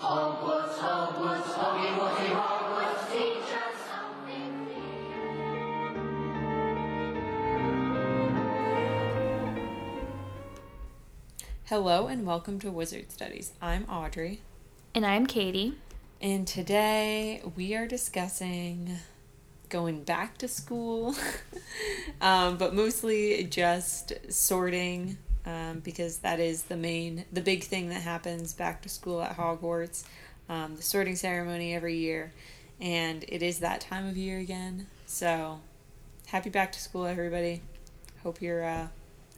Hogwarts, Hogwarts, Hoggy Woggy Hogwarts, teach us something new. Hello and welcome to Wizard Studies. I'm Audrey, And I'm Katie. and today we are discussing going back to school, um, but mostly just sorting um, because that is the main, the big thing that happens back to school at Hogwarts. Um, the sorting ceremony every year, and it is that time of year again. So, happy back to school, everybody. Hope you're uh,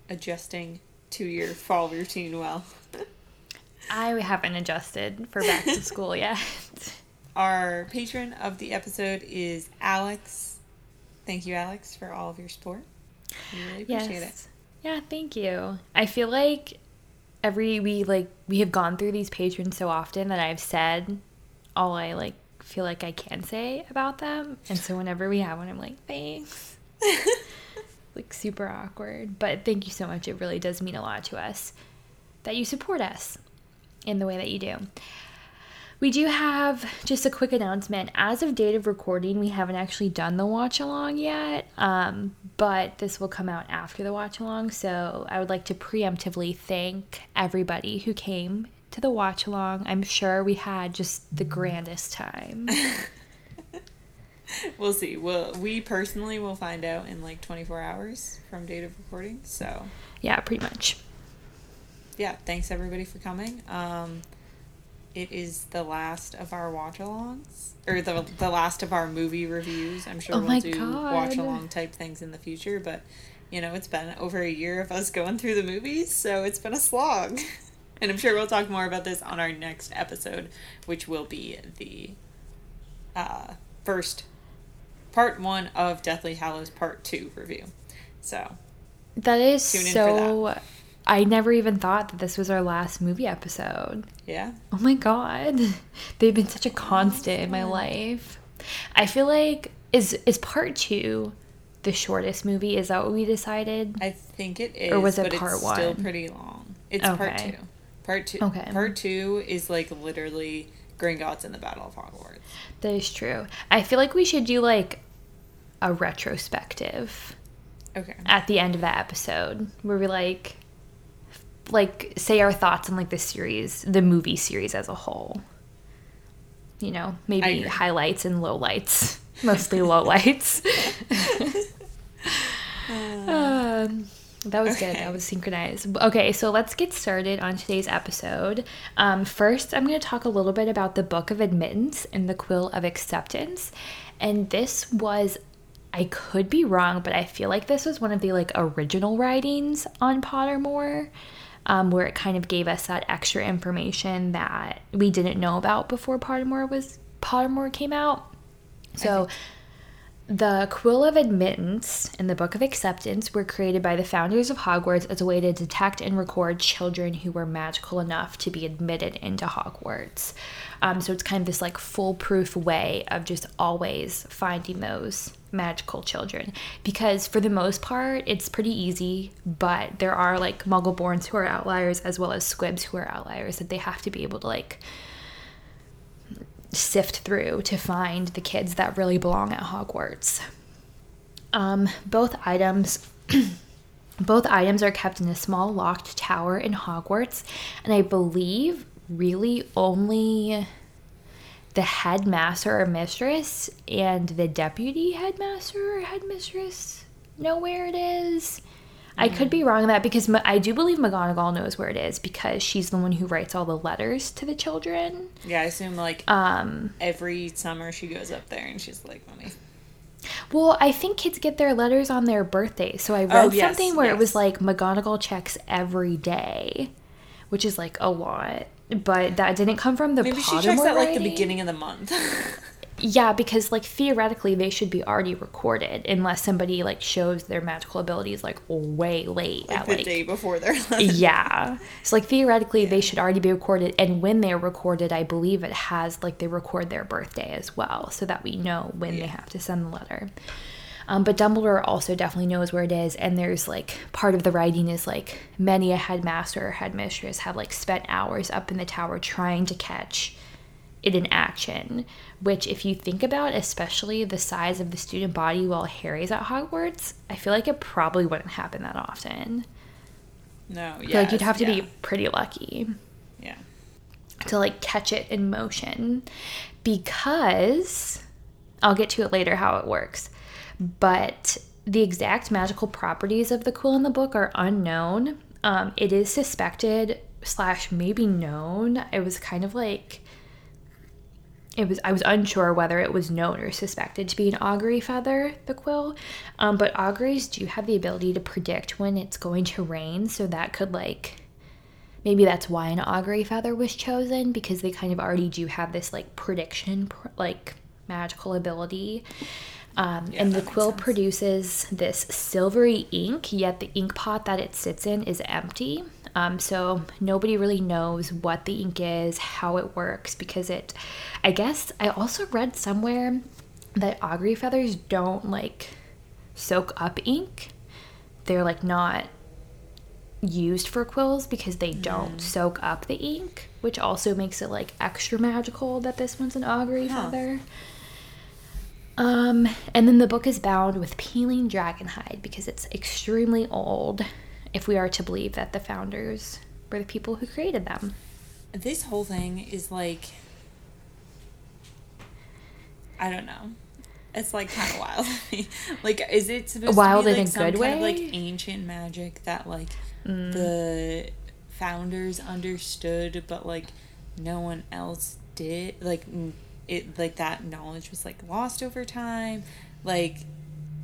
adjusting to your fall routine well. I haven't adjusted for back to school yet. Our patron of the episode is Alex. Thank you, Alex, for all of your support. We really appreciate it. Yeah, thank you. I feel like every we like we have gone through these patrons so often that I've said all I like feel like I can say about them. And so whenever we have one I'm like, thanks. like super awkward. But thank you so much. It really does mean a lot to us that you support us in the way that you do. We do have just a quick announcement. As of date of recording, we haven't actually done the watch along yet, um, but this will come out after the watch along. So I would like to preemptively thank everybody who came to the watch along. I'm sure we had just the grandest time. We'll see. Well, we personally will find out in like 24 hours from date of recording. So, yeah, pretty much. yeah, thanks everybody for coming. Um, it is the last of our watch alongs, or the, the last of our movie reviews. I'm sure Oh we'll do watch along type things in the future, but you know, it's been over a year of us going through the movies, so it's been a slog. And I'm sure we'll talk more about this on our next episode, which will be the uh, first part one of Deathly Hallows Part Two review. So That is Tune in for so. I never even thought that this was our last movie episode. yeah, Oh my god. They've been such a constant in my life. I feel like is is part 2 the shortest movie? Is that what we decided? I think it is. Or was it but part it's Still pretty long. It's part two. Part two. Okay. Part two is like literally Gringotts in the Battle of Hogwarts. That is true. I feel like we should do like a retrospective Okay. at the end of that episode where we like like say our thoughts on like the series, the movie series as a whole. You know, maybe highlights and lowlights. Mostly lowlights. um, that was good. That was synchronized. Okay, so let's get started on today's episode. Um, first, I'm going to talk a little bit about the Book of Admittance and the Quill of Acceptance. And this was, I could be wrong, but I feel like this was one of the like original writings on Pottermore, um, where it kind of gave us that extra information that we didn't know about before Pottermore was Pottermore came out. So. The Quill of Admittance and the Book of Acceptance were created by the founders of Hogwarts as a way to detect and record children who were magical enough to be admitted into Hogwarts. Um, so it's kind of this like foolproof way of just always finding those magical children. Because for the most part, it's pretty easy, but there are like Muggleborns who are outliers as well as Squibs who are outliers that they have to be able to like sift through to find the kids that really belong at Hogwarts. Um, both items both items are kept in a small locked tower in Hogwarts, and I believe really only the headmaster or mistress and the deputy headmaster or headmistress know where it is. I could be wrong on that because I do believe McGonagall knows where it is because she's the one who writes all the letters to the children. Yeah, I assume like Um, every summer she goes up there and she's like, "Let me." Well, I think kids get their letters on their birthday. So I read Oh, yes, something where it was like McGonagall checks every day, which is like a lot. But that didn't come from the Maybe she Pottermore checks at like the beginning of the month. Yeah, because like theoretically they should be already recorded unless somebody like shows their magical abilities like way late like at the like day before they're yeah. So like theoretically they should already be recorded and when they're recorded I believe it has like they record their birthday as well so that we know when they have to send the letter. Um, but Dumbledore also definitely knows where it is, and there's like part of the writing is like many a headmaster or headmistress have like spent hours up in the tower trying to catch it in action. Which, if you think about, especially the size of the student body while Harry's at Hogwarts, I feel like it probably wouldn't happen that often. No, yeah. like you'd have to yeah, be pretty lucky Yeah. to like catch it in motion because I'll get to it later how it works. But the exact magical properties of the quill in the book are unknown. Um, it is suspected slash maybe known. It was kind of like it was I was unsure whether it was known or suspected to be an augurey feather, the quill. Um, but augureys do have the ability to predict when it's going to rain, so that could like maybe that's why an augurey feather was chosen because they kind of already do have this like prediction pr- like magical ability um, Yeah, and the quill sense. produces this silvery ink yet the ink pot that it sits in is empty um, so nobody really knows what the ink is how it works because it i guess i also read somewhere that augurey feathers don't like soak up ink they're like not used for quills because they don't soak up the ink, which also makes it like extra magical that this one's an augurey Huh. feather. Um, and then the book is bound with peeling dragon hide because it's extremely old, if we are to believe that the founders were the people who created them. This whole thing is like I don't know. It's like kind of wild. like, is it supposed Wild to be in like a some good kind of like ancient magic that like Mm. the founders understood, but like no one else did? Like it, like that knowledge was like lost over time. Like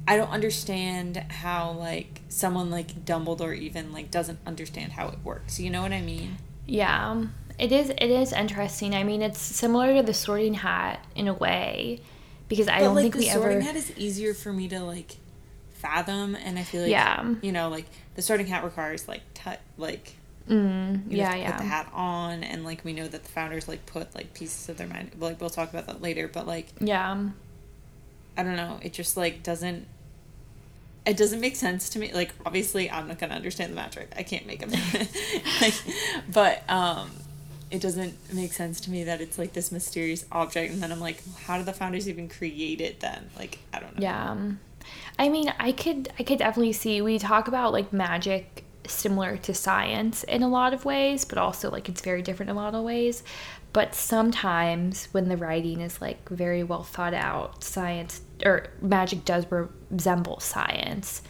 I don't understand how like someone like Dumbledore even like doesn't understand how it works. You know what I mean? Yeah, um, it is. It is interesting. I mean, it's similar to the Sorting Hat in a way, because I but don't like think the we sorting ever. hat is easier for me to like fathom and i feel like Yeah. you know like the sorting hat requires like tu- like Mm, yeah, yeah. put the hat on and like we know that the founders like put like pieces of their mind like we'll talk about that later but like Yeah. i don't know it just like doesn't it doesn't make sense to me like obviously i'm not gonna understand the magic i can't make them like, but um it doesn't make sense to me that it's like this mysterious object and then i'm like how did the founders even create it then like i don't know Yeah. I mean, I could I could definitely see we talk about like magic similar to science in a lot of ways, but also like it's very different in a lot of ways. But sometimes when the writing is like very well thought out, science or magic does resemble science.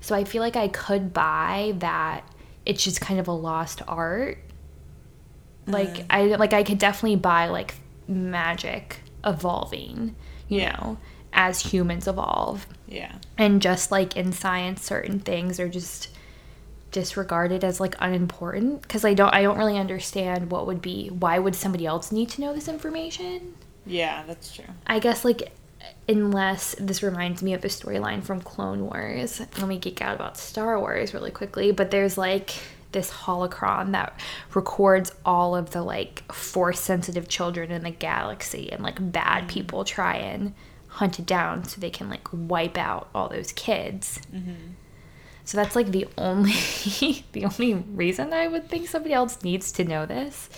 So I feel like I could buy that it's just kind of a lost art. Like mm. I like I could definitely buy like magic evolving, you Yeah. know, as humans evolve. yeah And just like in science, certain things are just disregarded as like unimportant because I don't I don't really understand what would be why would somebody else need to know this information? Yeah, that's true. I guess like unless this reminds me of the storyline from Clone Wars. Let me geek out about Star Wars really quickly, but there's like this holocron that records all of the like force sensitive children in the galaxy and like bad mm-hmm. people try and hunt it down so they can like wipe out all those kids. Mm-hmm. So that's like the only the only reason I would think somebody else needs to know this.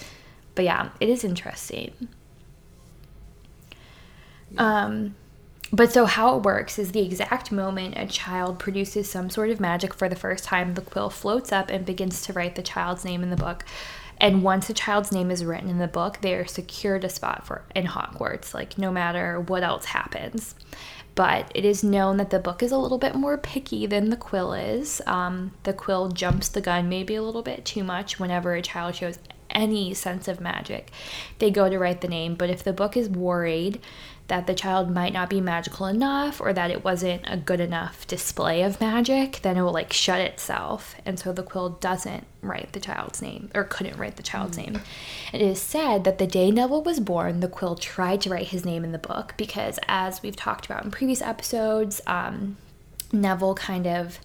But yeah, it is interesting. Um, but so how it works is the exact moment a child produces some sort of magic for the first time, the quill floats up and begins to write the child's name in the book. And once a child's name is written in the book, they are secured a spot for in Hogwarts, like no matter what else happens. But it is known that the book is a little bit more picky than the quill is. Um, the quill jumps the gun maybe a little bit too much whenever a child shows any sense of magic. They go to write the name, but if the book is worried that the child might not be magical enough or that it wasn't a good enough display of magic, then it will like shut itself. And so the quill doesn't write the child's name or couldn't write the child's name. It is said that the day Neville was born, the quill tried to write his name in the book because, as we've talked about in previous episodes, um, Neville kind of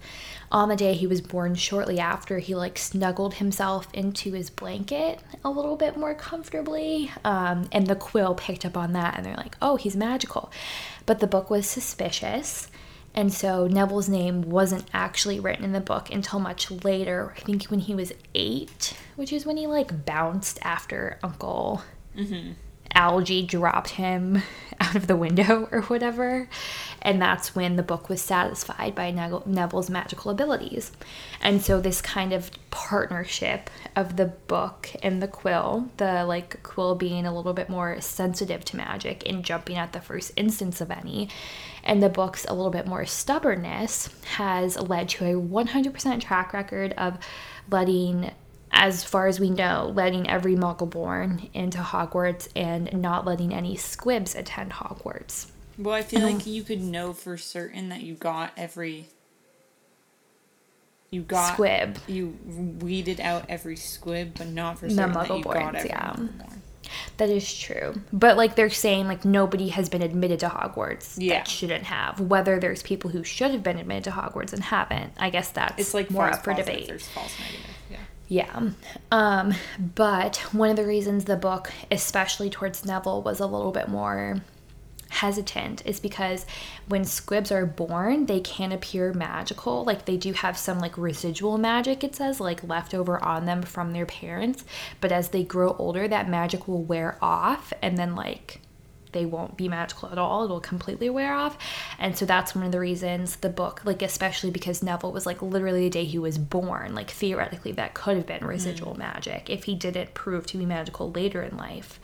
on the day he was born shortly after he like snuggled himself into his blanket a little bit more comfortably um, and the quill picked up on that and they're like oh he's magical but the book was suspicious and so neville's name wasn't actually written in the book until much later i think when he was eight which is when he like bounced after uncle Algie dropped him out of the window or whatever. And that's when the book was satisfied by Neville's magical abilities. And so this kind of partnership of the book and the quill, the like quill being a little bit more sensitive to magic and jumping at the first instance of any, and the book's a little bit more stubbornness has led to a 100% track record of letting as far as we know, letting every muggle born into Hogwarts and not letting any squibs attend Hogwarts. Well, I feel like you could know for certain that you got every. You got Squib. You weeded out every squib, but not for The certain that you got every yeah. Muggleborn. That is true. But like they're saying like nobody has been admitted to Hogwarts Yeah. that shouldn't have. Whether there's people who should have been admitted to Hogwarts and haven't, I guess that's It's like more false up for debate. false negative. Yeah. Yeah. Um, but one of the reasons the book, especially towards Neville, was a little bit more hesitant is because when squibs are born, they can appear magical. Like they do have some like residual magic, it says, like leftover on them from their parents. But as they grow older, that magic will wear off and then like they won't be magical at all. It'll completely wear off. And so that's one of the reasons the book, like, especially because Neville was like literally the day he was born, like, theoretically, that could have been residual magic if he didn't prove to be magical later in life.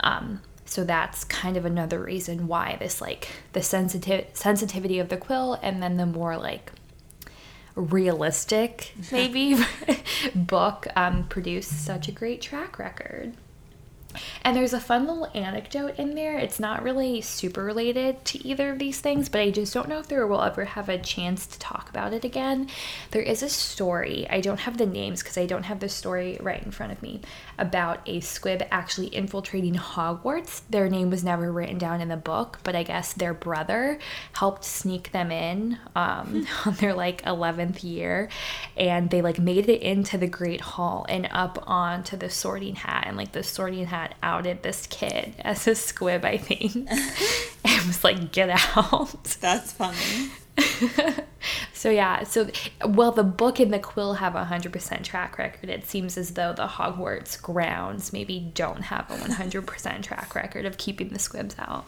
Um, so that's kind of another reason why this, like, the sensitive sensitivity of the quill and then the more, like, realistic, maybe, book um, produced such a great track record. And there's a fun little anecdote in there. It's not really super related to either of these things, but I just don't know if there will ever have a chance to talk about it again. There is a story, I don't have the names because I don't have the story right in front of me, about a squib actually infiltrating Hogwarts. Their name was never written down in the book, but I guess their brother helped sneak them in um, on their like 11th year. And they like made it into the Great Hall and up onto the sorting hat. And like the sorting hat outed this kid as a squib, I think. and was like, get out. That's funny. So yeah, so well, the book and the quill have a hundred percent track record. It seems as though the Hogwarts grounds maybe don't have a one hundred percent track record of keeping the squibs out.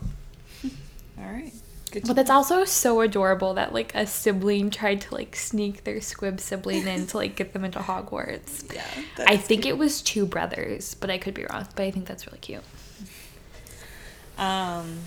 All right. Good. But that's also so adorable that like a sibling tried to like sneak their squib sibling in to like get them into Hogwarts. yeah. I think it was two brothers, but I could be wrong. But I think that's really cute. Um.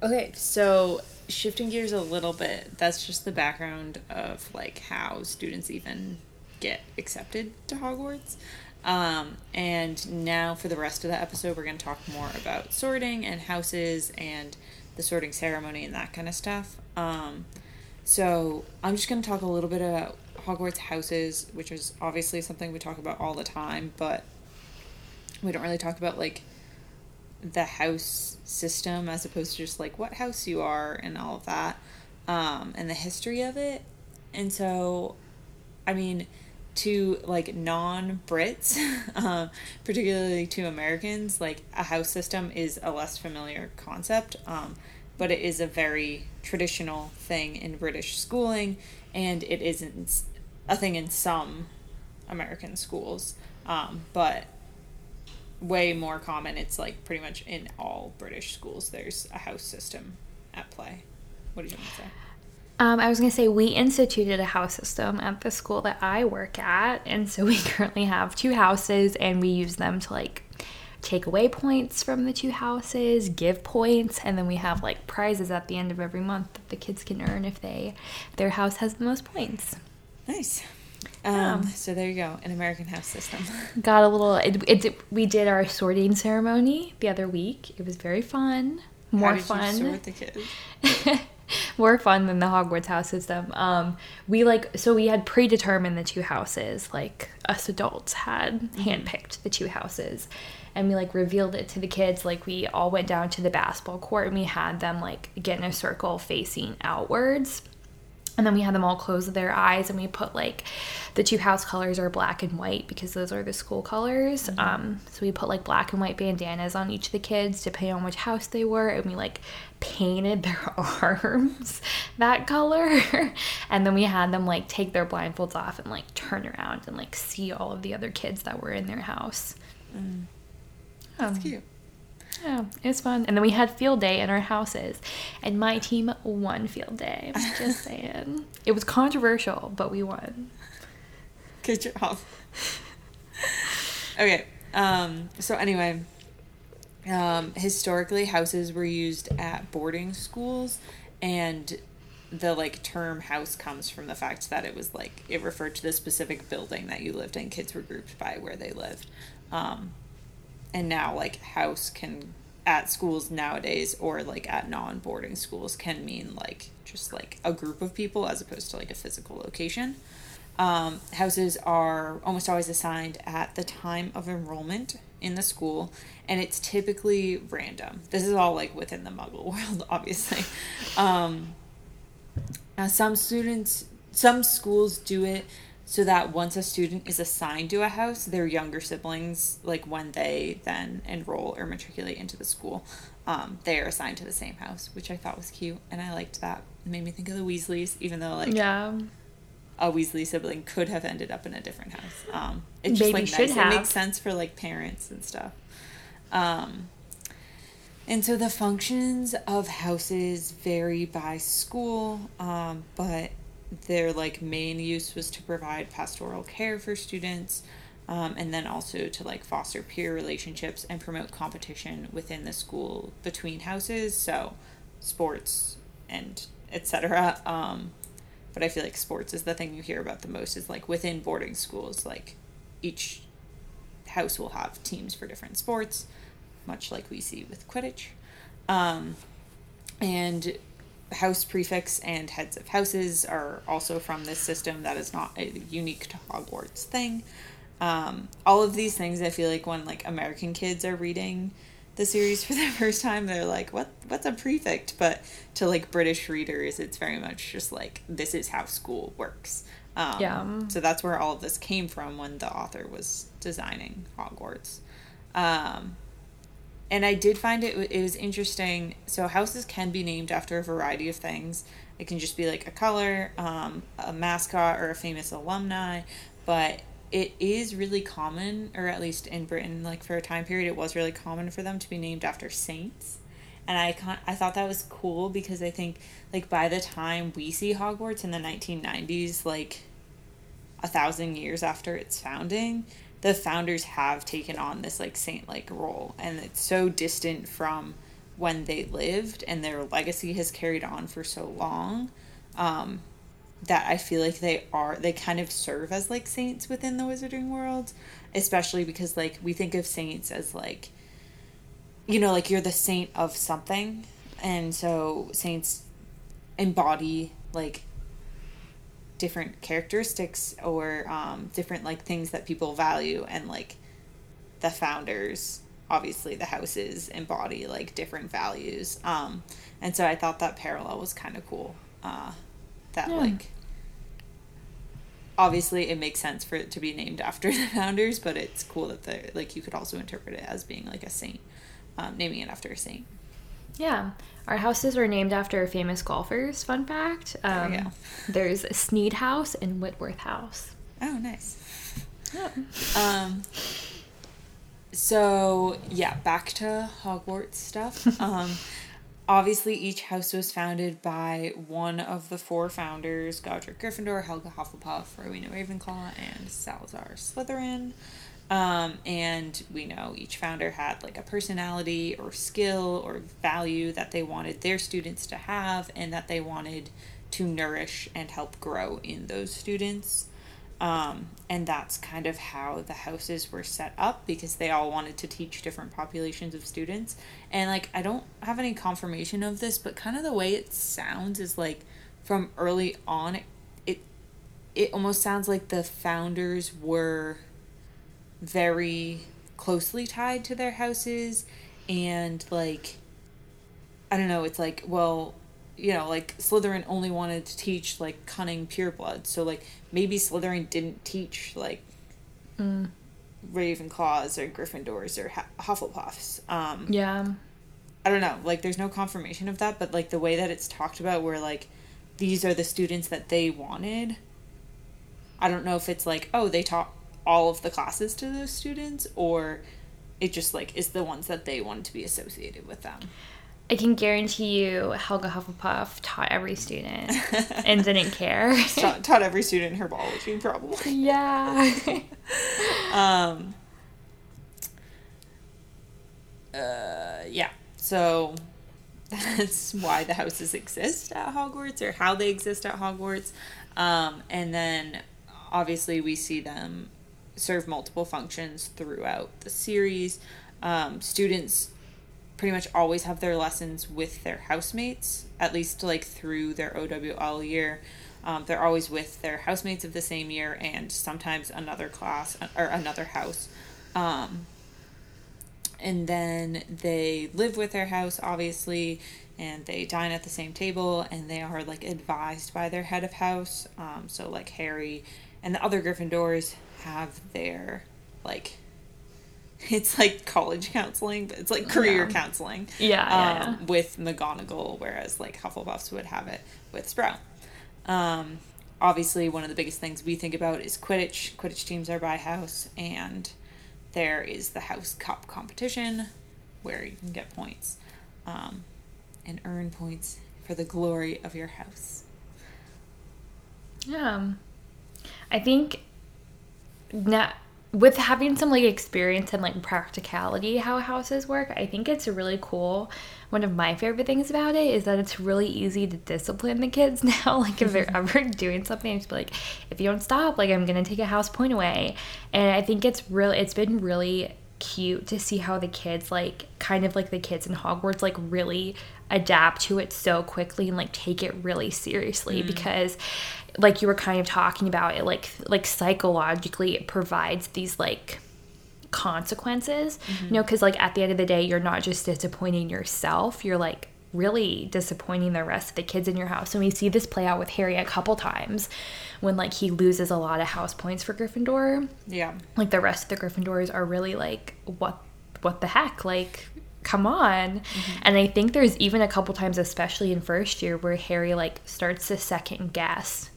Okay, so shifting gears a little bit, that's just the background of like how students even get accepted to Hogwarts. Um, and now for the rest of the episode, we're going to talk more about sorting and houses and the sorting ceremony and that kind of stuff. Um, so I'm just going to talk a little bit about Hogwarts houses, which is obviously something we talk about all the time, but we don't really talk about like the house system as opposed to just like what house you are and all of that um, and the history of it and so i mean to like non-brits uh, particularly to americans like a house system is a less familiar concept um, but it is a very traditional thing in british schooling and it isn't a thing in some american schools um, but way more common. It's like pretty much in all British schools. There's a house system at play. What did you want to say? Um, I was gonna say we instituted a house system at the school that I work at, and so we currently have two houses, and we use them to like take away points from the two houses, give points, and then we have like prizes at the end of every month that the kids can earn if they their house has the most points. Nice. Um, so there you go, an American house system. Got a little. It, it, we did our sorting ceremony the other week. It was very fun. More fun. You sort the kids? more fun than the Hogwarts house system. Um, we like so we had predetermined the two houses. Like us adults had handpicked the two houses, and we like revealed it to the kids. Like we all went down to the basketball court and we had them like get in a circle facing outwards. And then we had them all close their eyes, and we put like the two house colors are black and white because those are the school colors. Mm-hmm. Um, so we put like black and white bandanas on each of the kids depending on which house they were, and we like painted their arms that color. and then we had them like take their blindfolds off and like turn around and like see all of the other kids that were in their house. Mm. That's um, cute. Yeah, it was fun. And then we had field day in our houses, and my team won field day. I'm just saying. It was controversial, but we won. Good job. okay. Um, so anyway, um, historically houses were used at boarding schools and the like term house comes from the fact that it was like it referred to the specific building that you lived in kids were grouped by where they lived um, and now like house can at schools nowadays or like at non-boarding schools can mean like just like a group of people as opposed to like a physical location. Um, houses are almost always assigned at the time of enrollment in the school and it's typically random. This is all like within the muggle world obviously. Um, now some students some schools do it so that once a student is assigned to a house their younger siblings like when they then enroll or matriculate into the school um, they are assigned to the same house which i thought was cute and i liked that it made me think of the weasleys even though like Yeah. a Weasley sibling could have ended up in a different house. Um, it's just Maybe like should nice. have. It makes sense for like parents and stuff. Um, and so the functions of houses vary by school, um, but their like main use was to provide pastoral care for students, um, and then also to like foster peer relationships and promote competition within the school between houses. So sports and etc. Um, but I feel like sports is the thing you hear about the most is like within boarding schools, like each house will have teams for different sports, much like we see with Quidditch. Um, and house prefects and heads of houses are also from this system that is not a unique to Hogwarts thing. Um, all of these things, I feel like when like American kids are reading the series for the first time, they're like, "What? What's a prefect?" But to like British readers, it's very much just like this is how school works. Um, Yeah. So that's where all of this came from when the author was designing Hogwarts. Um, and I did find it it was interesting. So houses can be named after a variety of things. It can just be like a color, um, a mascot, or a famous alumni. But it is really common, or at least in Britain, like for a time period, it was really common for them to be named after saints. And I con- I thought that was cool because I think like by the time we see Hogwarts in the nineteen nineties, like a thousand years after its founding, the founders have taken on this like saint like role. And it's so distant from when they lived and their legacy has carried on for so long um, that I feel like they are they kind of serve as like saints within the wizarding world, especially because like we think of saints as like you know like you're the saint of something. And so saints embody like different characteristics or um, different like things that people value and like the founders obviously the houses embody like different values um, and so i thought that parallel was kind of cool uh, that Yeah. like obviously it makes sense for it to be named after the founders but it's cool that the like you could also interpret it as being like a saint um, naming it after a saint Yeah. Our houses are named after famous golfers. Fun fact. Um, we go. There's Snead House and Whitworth House. oh nice Yeah. Um. So yeah, back to Hogwarts stuff. um, obviously, each house was founded by one of the four founders: Godric Gryffindor, Helga Hufflepuff, Rowena Ravenclaw, and Salazar Slytherin. Um, and we know each founder had like a personality or skill or value that they wanted their students to have, and that they wanted to nourish and help grow in those students. Um, and that's kind of how the houses were set up because they all wanted to teach different populations of students. And like, I don't have any confirmation of this, but kind of the way it sounds is like from early on, it, it, it almost sounds like the founders were very closely tied to their houses and like I don't know, it's like, well, you know, like Slytherin only wanted to teach like cunning pureblood. So like maybe Slytherin didn't teach like Ravenclaws or Gryffindors or Hufflepuffs. Um Yeah. I don't know, like there's no confirmation of that, but like the way that it's talked about where like these are the students that they wanted. I don't know if it's like, oh, they taught all of the classes to those students or it just like is the ones that they wanted to be associated with them. I can guarantee you Helga Hufflepuff taught every student and didn't care. taught, taught every student herbology probably. yeah. Um. Uh, yeah. So that's why the houses exist at Hogwarts or how they exist at Hogwarts. Um, and then obviously we see them serve multiple functions throughout the series. Um, students pretty much always have their lessons with their housemates, at least like through their OWL year. Um, they're always with their housemates of the same year and sometimes another class or another house. Um, and then they live with their house, obviously, and they dine at the same table and they are like advised by their head of house. Um, so, like Harry and the other Gryffindors have their like it's like college counseling, but it's like career Yeah. counseling. Yeah, yeah, um, with McGonagall, whereas like Hufflepuffs would have it with Sprout. Um, obviously, one of the biggest things we think about is Quidditch. Quidditch teams are by house, and there is the House Cup competition where you can get points um, and earn points for the glory of your house. Yeah. I think now with having some like experience and like practicality how houses work, I think it's really cool. One of my favorite things about it is that it's really easy to discipline the kids now. Like if they're ever doing something, just be like, if you don't stop, like I'm gonna take a house point away. And I think it's really it's been really cute to see how the kids like kind of like the kids in Hogwarts like really adapt to it so quickly and like take it really seriously mm. because like you were kind of talking about it like like psychologically it provides these like consequences. Mm-hmm. You know because like at the end of the day you're not just disappointing yourself you're like really disappointing the rest of the kids in your house. And we see this play out with harry a couple times when like he loses a lot of house points for gryffindor. Yeah. like the rest of the Gryffindors are really like what what the heck? Like come on. Mm-hmm. And I think there's even a couple times especially in first year where Harry like starts to second guess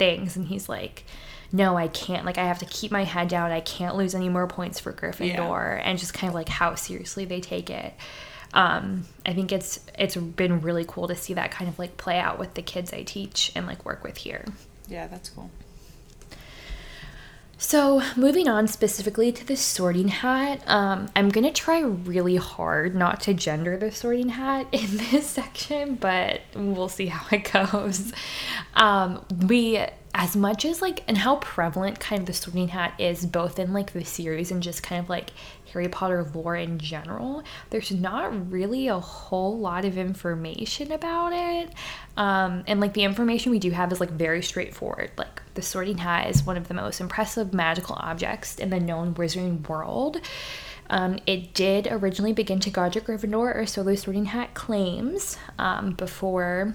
things. And he's like no I can't. Like I have to keep my head down. I can't lose any more points for Gryffindor. And just kind of like how seriously they take it. Um I think it's it's been really cool to see that kind of like play out with the kids I teach and like work with here. Yeah, that's cool. So, moving on specifically to the sorting hat, um, I'm gonna try really hard not to gender the sorting hat in this section, but we'll see how it goes. Um, we, as much as like, and how prevalent kind of the sorting hat is both in like the series and just kind of like Harry Potter lore in general, there's not really a whole lot of information about it. Um, and like the information we do have is like very straightforward. Like the sorting hat is one of the most impressive magical objects in the known wizarding world. Um, it did originally begin to a Gryffindor, or so the sorting hat claims, um, before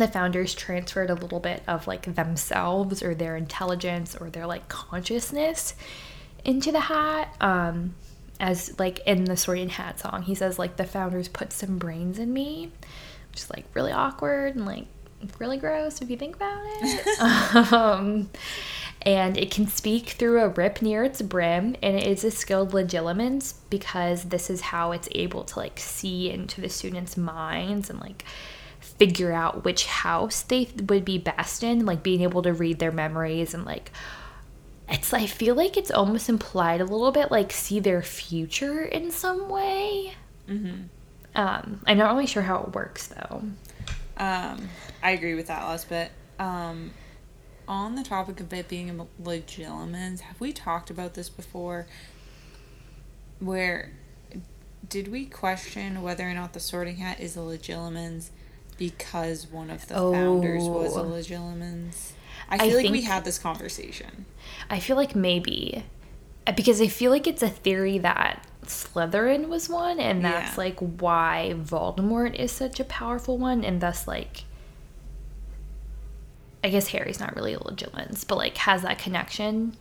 the founders transferred a little bit of like themselves or their intelligence or their like consciousness into the hat. Um, as like in the sorting hat song, he says like the founders put some brains in me, which is like really awkward and like really gross if you think about it. um, and it can speak through a rip near its brim, and it is a skilled legilimens because this is how it's able to like see into the students' minds and like figure out which house they would be best in, like being able to read their memories and like it's I feel like it's almost implied a little bit like see their future in some way. Mm-hmm. Um, I'm not really sure how it works though. Um, I agree with that last bit. Um, on the topic of it being a legilimens, have we talked about this before? Where did we question whether or not the Sorting Hat is a legilimens because one of the founders was a Oh. legilimens? I I feel like we had this conversation. I feel like maybe uh, because I feel like it's a theory that Slytherin was one, and that's Yeah. like why Voldemort is such a powerful one, and thus like. I guess Harry's not really a Legilimens, but like has that connection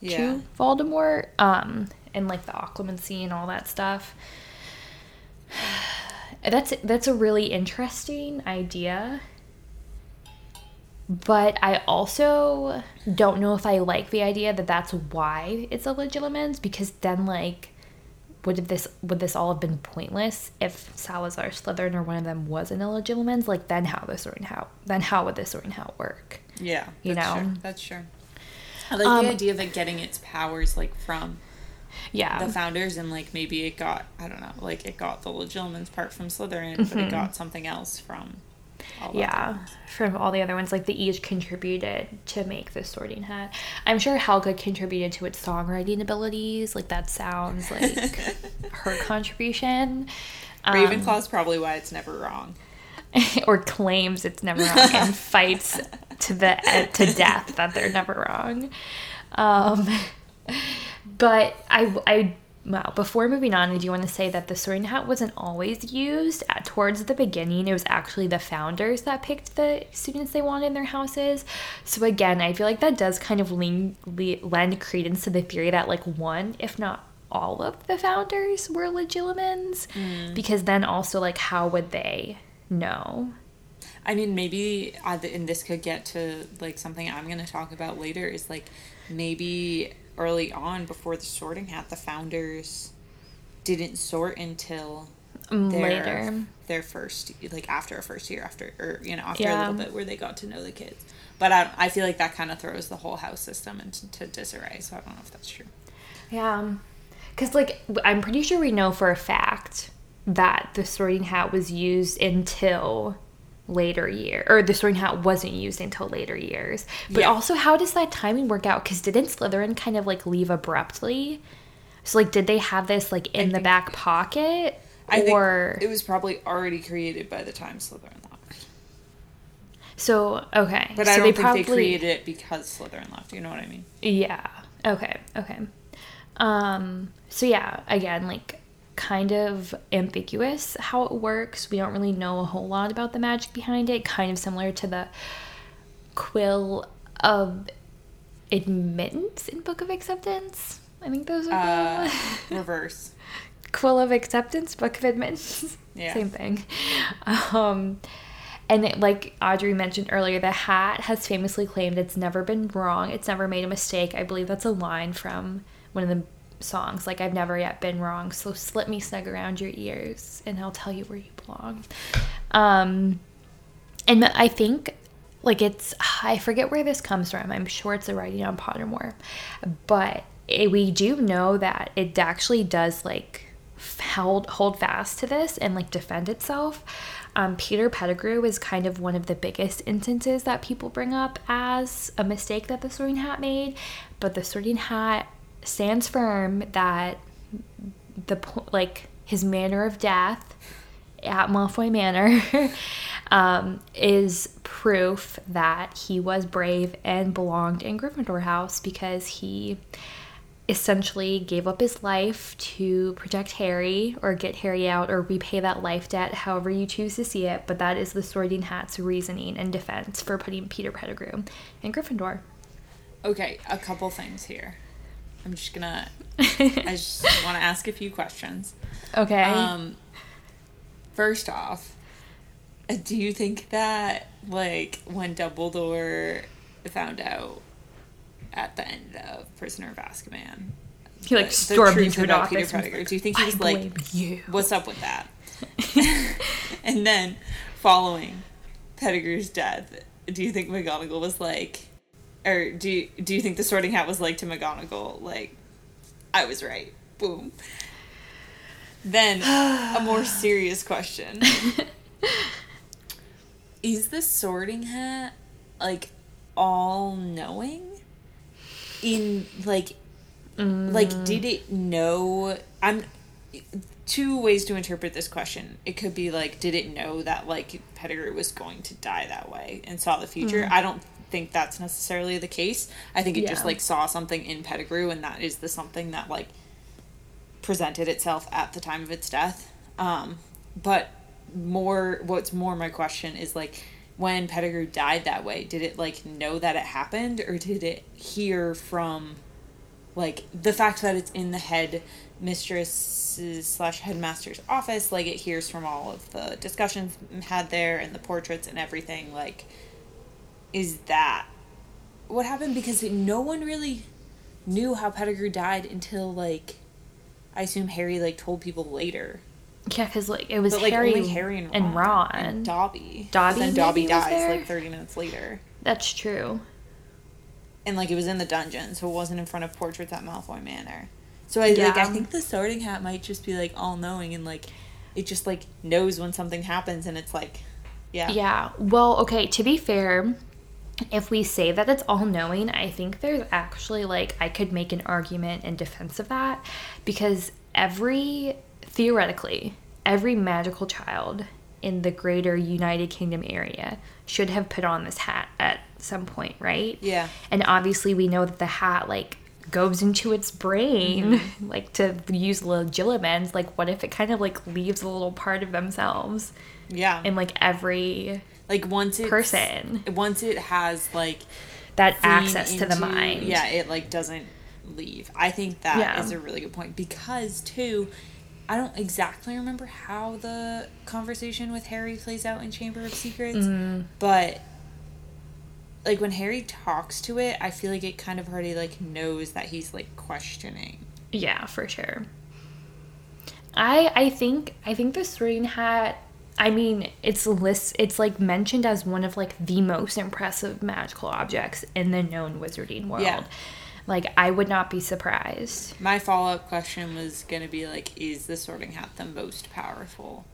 Yeah. to Voldemort, um, and like the occlumency and all that stuff. That's that's a really interesting idea. But I also don't know if I like the idea that that's why it's a legilimens because then like would this would this all have been pointless if Salazar Slytherin or one of them was an illegitimate? Like then how the sorting how then how would the sorting hat work? Yeah, You that's know? true. that's true. I like Um, the idea of it getting its powers like from Yeah. the founders, and like maybe it got I don't know, like it got the Legilimens part from Slytherin, but it got something else from. All Mm-hmm. yeah, from all the other ones, like they each contributed to make the sorting hat. I'm sure Helga contributed to its songwriting abilities. Like that sounds like her contribution. Um, Ravenclaw's probably why it's never wrong. or claims it's never wrong and fights to the to death that they're never wrong. Um, but I I well before moving on, I do want to say that the sorting hat wasn't always used. At, towards the beginning, it was actually the founders that picked the students they wanted in their houses. So again, I feel like that does kind of lean, le- lend credence to the theory that like one, if not all of the founders were legilimens because then also like how would they know I mean, maybe, uh, and this could get to like something I'm going to talk about later. Is like maybe early on, before the Sorting Hat, the founders didn't sort until mm, their, later. their first, like after a first year, after or you know after a little bit where they got to know the kids. But I, I feel like that kind of throws the whole house system into disarray. So I don't know if that's true. Yeah. Um, because, like, I'm pretty sure we know for a fact that the sorting hat was used until later year or the sorting hat wasn't used until later years but Yeah. also how does that timing work out because didn't slytherin kind of like leave abruptly so like did they have this like in the think- back pocket I or think it was probably already created by the time Slytherin left. so okay But so I don't they think probably they created it because Slytherin left. You know what I mean? Yeah. Okay. Okay. Um so yeah, again, like kind of ambiguous how it works. We don't really know a whole lot about the magic behind it, kind of similar to the quill of admittance in Book of Acceptance. I think those are Uh, the reverse. quill of acceptance, book of admittance. Yeah. Same thing. Um, and it, like Audrey mentioned earlier, the hat has famously claimed it's never been wrong. It's never made a mistake. I believe that's a line from one of the songs. Like, I've never yet been wrong. So slip me snug around your ears and I'll tell you where you belong. Um, and I think like it's I forget where this comes from. I'm sure it's a writing on Pottermore, but it, we do know that it actually does like hold hold fast to this and like defend itself. Um, Peter Pettigrew is kind of one of the biggest instances that people bring up as a mistake that the Sorting Hat made, but the Sorting Hat stands firm that the like his manner of death at Malfoy Manor um, is proof that he was brave and belonged in Gryffindor House because he essentially gave up his life to protect Harry or get Harry out or repay that life debt, however you choose to see it. But that is the Sorting Hat's reasoning and defense for putting Peter Pettigrew in Gryffindor. Okay, a couple things here. I'm just gonna. I just want to ask a few questions. Okay. Um, first off, uh, do you think that like when Dumbledore found out at the end of Prisoner of Azkaban, he like the stormed truth into an office. Pettigrew, do you think he was like, you. "What's up with that?" and then, following Pettigrew's death, do you think McGonagall was like, or do you, do you think the Sorting Hat was like to McGonagall, like, "I was right," boom. Then, a more serious question: Is the Sorting Hat like all knowing? In like like mm. did it know? I'm two ways to interpret this question. It could be like did it know that like pettigrew was going to die that way and saw the future? Mm. I don't think that's necessarily the case. I think it just like saw something in pettigrew and that is the something that like presented itself at the time of its death. Um but more what's more my question is like when pettigrew died that way did it like know that it happened or did it hear from like the fact that it's in the head mistress's slash headmaster's office like it hears from all of the discussions had there and the portraits and everything like is that what happened because no one really knew how pettigrew died until like I assume Harry like told people later. Yeah, because like it was But like Harry, Harry and Ron, Ron. and Dobby. Dobby Then Dobby dies like thirty minutes later, That's true. and like it was in the dungeon, so it wasn't in front of portraits at Malfoy Manor. So I like I think the Sorting Hat might just be like all knowing and like it just like knows when something happens, and it's like, yeah, Yeah. Well, okay, to be fair, if we say that it's all knowing, I think there's actually like I could make an argument in defense of that because every theoretically, every magical child in the greater United Kingdom area should have put on this hat at some point, right? Yeah. And obviously we know that the hat like goes into its brain Mm-hmm. like to use legilimens like what if it kind of like leaves a little part of themselves yeah. in like every like once it person. once it has like that access to the mind. Yeah, it like doesn't leave. I think that is Yeah. a really good point because too, I don't exactly remember how the conversation with Harry plays out in Chamber of Secrets, Mm-hmm. but like when Harry talks to it, I feel like it kind of already like knows that he's like questioning. Yeah, for sure. I I think I think the sorting hat I mean, it's list it's like mentioned as one of like the most impressive magical objects in the known wizarding world. Yeah. Like I would not be surprised. My follow up question was gonna be like, is the Sorting Hat the most powerful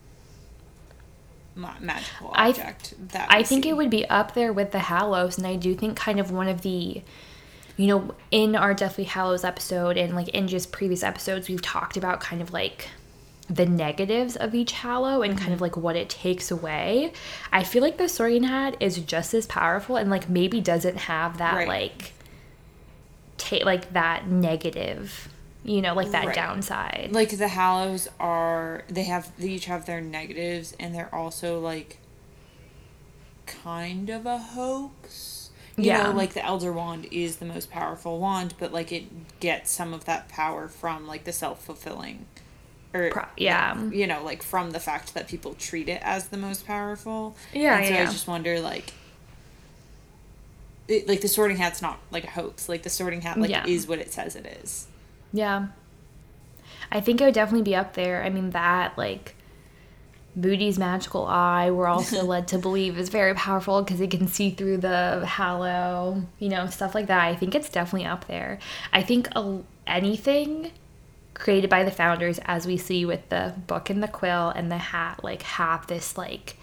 ma- magical I object that I think see? it would be up there with the Hallows, and I do think kind of one of the, you know, in our Deathly Hallows episode and like in just previous episodes, we've talked about kind of like the negatives of each Hallow and Mm-hmm. kind of like what it takes away. I feel like the Sorting Hat is just as powerful and like maybe doesn't have that Right. like, take like that negative, you know, like that Right. downside. like the hallows are they have they each have their negatives and they're also like kind of a hoax you Yeah. know like the elder wand is the most powerful wand but like it gets some of that power from like the self-fulfilling or Pro- yeah. you know like from the fact that people treat it as the most powerful Yeah, and so yeah, i just wonder like it, like the sorting hat's not like a hoax like the sorting hat like Yeah. is what it says it is Yeah. I think it would definitely be up there. I mean, that, like, Moody's magical eye, we're also led to believe is very powerful because it can see through the hallow, you know, stuff like that. I think it's definitely up there. I think a, anything created by the founders, as we see with the book and the quill and the hat, like, have this, like,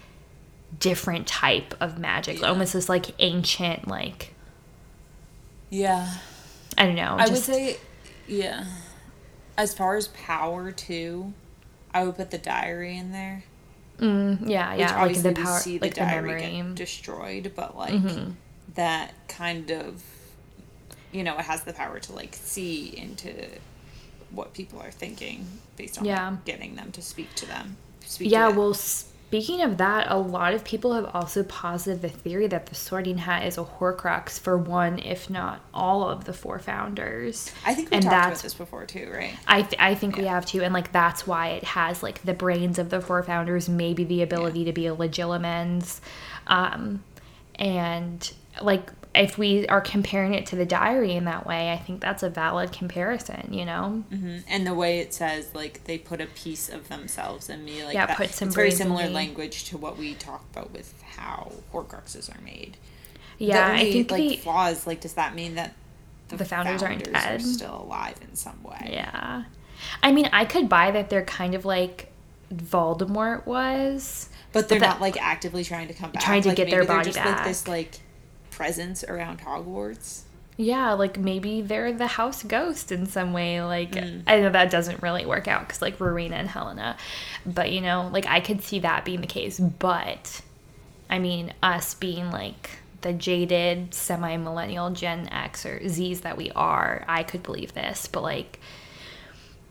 different type of magic. Yeah. Almost this, like, ancient, like, yeah I don't know. I would say, yeah. As far as power too, I would put the diary in there. Mm, yeah, yeah, like obviously the power, see the like the diary memory. Mm-hmm. get destroyed, but like that kind of, you know, it has the power to like see into what people are thinking based on like, getting them to speak to them. Speak Yeah, well, speaking of that, a lot of people have also posited the theory that the Sorting Hat is a Horcrux for one, if not all of the four founders. I think we and talked about that's- this before too, right? I, th- I think we have to, and like that's why it has like the brains of the four founders, maybe the ability to be a legilimens, um, and like if we are comparing it to the diary in that way, I think that's a valid comparison. You know, hmm And the way it says, like they put a piece of themselves in me, like Yeah, that, put some it's very similar language to what we talk about with how Horcruxes are made. yeah, the I think like the flaws. Like, does that mean that The founders aren't dead? Are still alive in some way? Yeah. I mean, I could buy that they're kind of like Voldemort was. But they're But that- not like actively trying to come back. Trying to Like, get their body just like back. this like presence around Hogwarts. Yeah, like maybe they're the house ghost in some way. Like, Mm. I know that doesn't really work out because, like, Rowena and Helena. But, you know, like, I could see that being the case. But, I mean, us being like the jaded semi millennial Gen X or Z's that we are, I could believe this. But, like,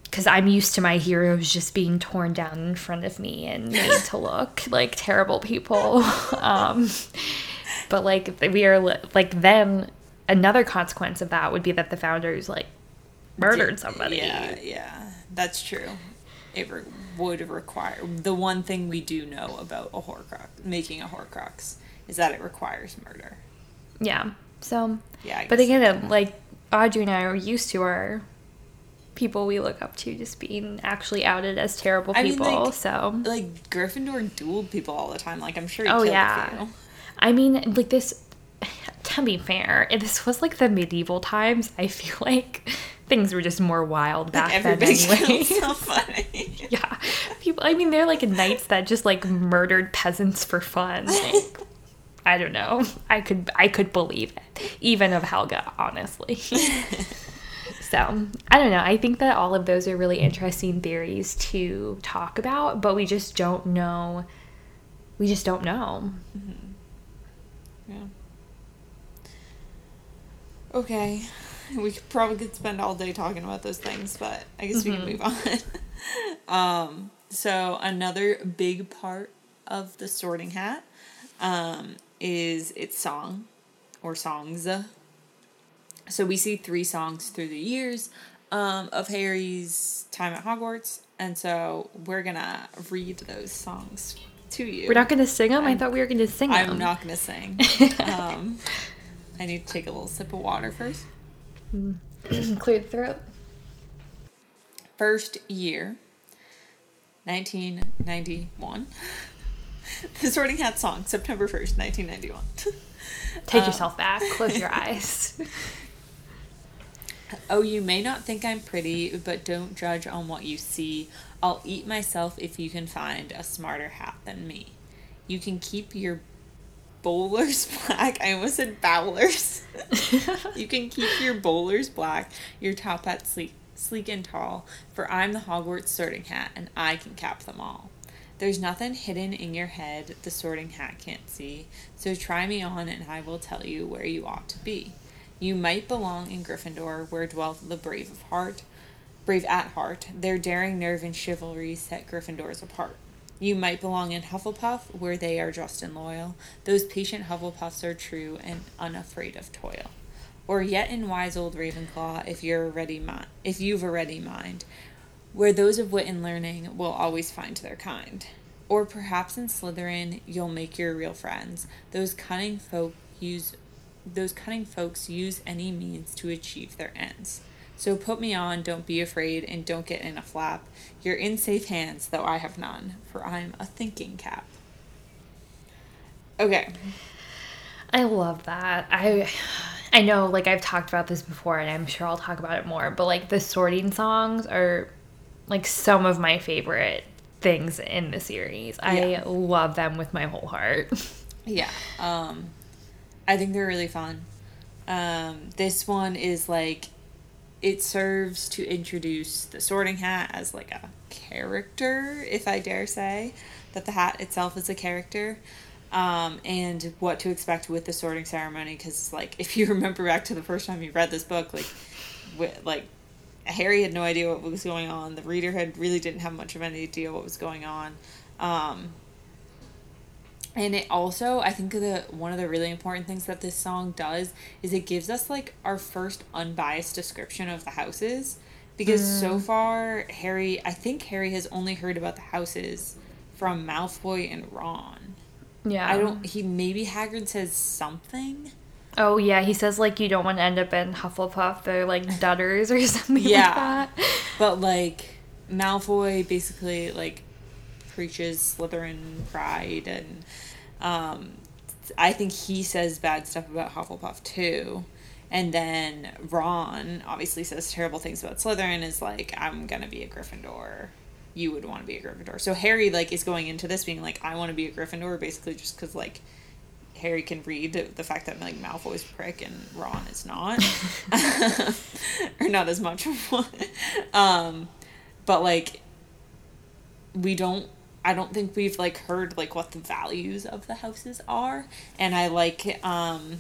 because I'm used to my heroes just being torn down in front of me and made to look like terrible people. Um, but like we are like then another consequence of that would be that the founders like murdered somebody. Yeah, yeah, that's true. It re- would require the one thing we do know about a Horcrux making a Horcrux is that it requires murder. Yeah. So, Yeah, but again, that- like Audrey and I are used to our people we look up to just being actually outed as terrible I mean, people. like- so Like Gryffindor dueled people all the time. Like I'm sure he Oh yeah. I mean, like this. To be fair, if this was like the medieval times, I feel like things were just more wild back then. Everybody Anyway. killed somebody. yeah, people. I mean, they're like knights that just like murdered peasants for fun. Like, I don't know. I could I could believe it, even of Helga, honestly. so I don't know. I think that all of those are really interesting theories to talk about, but we just don't know. We just don't know. Mm-hmm. Yeah. Okay. We could probably could spend all day talking about those things, but I guess we can move on. um, so another big part of the sorting hat um, is its song or songs. So we see three songs through the years um, of Harry's time at Hogwarts, and so we're gonna read those songs to you. We're not going to sing them. I I'm- thought we were going to sing them. I'm not gonna sing. um, I need to take a little sip of water first. clear the throat. First year, 1991. the Sorting Hat song, September 1st, 1991. Take Uh, yourself back. Close your eyes. Oh, you may not think I'm pretty, but don't judge on what you see. I'll eat myself if you can find a smarter hat than me. You can keep your bowlers black. I almost said bowlers. you can keep your bowlers black, your top hat sleek, sleek and tall, for I'm the Hogwarts sorting hat, and I can cap them all. There's nothing hidden in your head the sorting hat can't see, so try me on and I will tell you where you ought to be. You might belong in Gryffindor, where dwell the brave of heart, brave at heart. Their daring nerve and chivalry set Gryffindors apart. You might belong in Hufflepuff, where they are just and loyal. Those patient Hufflepuffs are true and unafraid of toil. Or yet in wise old Ravenclaw, if you're ready mind, if you've a ready mind, where those of wit and learning will always find their kind. Or perhaps in Slytherin, you'll make your real friends. Those cunning folk use those cunning folks use any means to achieve their ends. So put me on, don't be afraid, and don't get in a flap. You're in safe hands, though I have none, for I'm a thinking cap. Okay. I love that. I I know like I've talked about this before and I'm sure I'll talk about it more, but like the sorting songs are like some of my favorite things in the series. Yeah. I love them with my whole heart. Yeah. Um I think they're really fun. Um this one is like it serves to introduce the sorting hat as like a character, if I dare say, that the hat itself is a character. Um, and what to expect with the sorting ceremony because like if you remember back to the first time you read this book like like Harry had no idea what was going on the reader had really didn't have much of any idea what was going on um, and it also, I think the one of the really important things that this song does is it gives us like our first unbiased description of the houses. Because so mm. far, Harry, I think Harry has only heard about the houses from Malfoy and Ron. yeah. I don't. He maybe Hagrid says something. Oh yeah, he says like you don't want to end up in Hufflepuff or like Dutters or something Yeah. like that. But like Malfoy basically like preaches Slytherin pride and um I think he says bad stuff about Hufflepuff too. And then Ron obviously says terrible things about Slytherin is like I'm going to be a Gryffindor. You would want to be a Gryffindor. So Harry like is going into this being like I want to be a Gryffindor basically just cuz like Harry can read the fact that like Malfoy's prick and Ron is not, or not as much of one. Um, but like, we don't. I don't think we've like heard like what the values of the houses are, and I like um,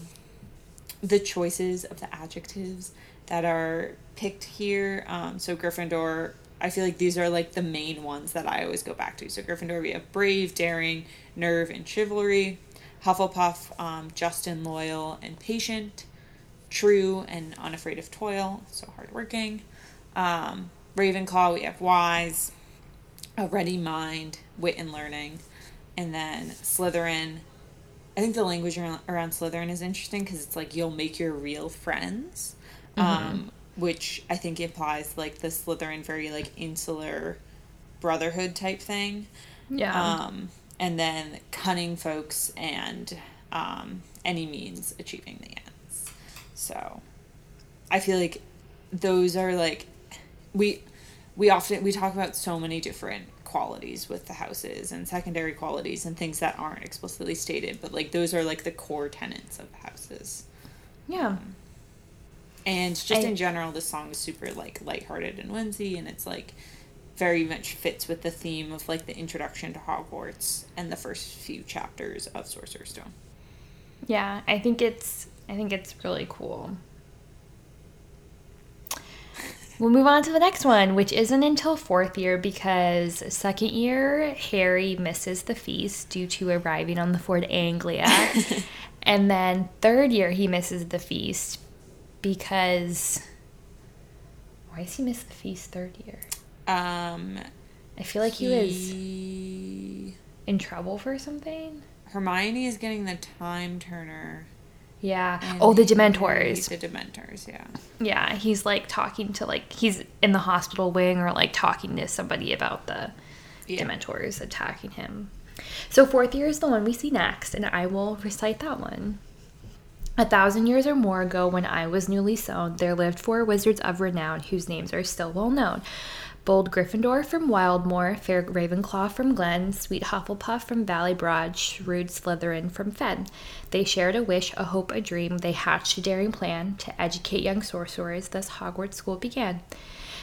the choices of the adjectives that are picked here. Um, so Gryffindor. I feel like these are like the main ones that I always go back to. So Gryffindor, we have brave, daring, nerve, and chivalry. Hufflepuff, um, just and loyal and patient, true and unafraid of toil, so hardworking. Um, Ravenclaw, we have wise, a ready mind, wit and learning. And then Slytherin, I think the language around, around Slytherin is interesting because it's like you'll make your real friends. Um, which I think implies like the Slytherin very like insular brotherhood type thing. Yeah. Um, and then cunning folks and um, any means achieving the ends. So I feel like those are like we we often we talk about so many different qualities with the houses and secondary qualities and things that aren't explicitly stated, but like those are like the core tenets of the houses. yeah. Um, and just I- in general, this song is super like lighthearted and whimsy, and it's like very much fits with the theme of like the introduction to Hogwarts and the first few chapters of Sorcerer's Stone. Yeah, I think it's I think it's really cool. We'll move on to the next one, which isn't until fourth year because second year Harry misses the feast due to arriving on the Ford Anglia. and then third year he misses the feast because why does he miss the feast third year? Um, I feel like he was in trouble for something. Hermione is getting the time turner. Yeah. and Oh, the Dementors. The Dementors, yeah. Yeah, he's like talking to like he's in the hospital wing or like talking to somebody about the Yeah. Dementors attacking him. So fourth year is the one we see next, and I will recite that one. A thousand years or more ago, when I was newly sown, there lived four wizards of renown whose names are still well known. Bold Gryffindor from Wildmoor, fair Ravenclaw from Glen, sweet Hufflepuff from Valley Broad, shrewd Slytherin from Fen. They shared a wish, a hope, a dream. They hatched a daring plan to educate young sorcerers. Thus, Hogwarts School began.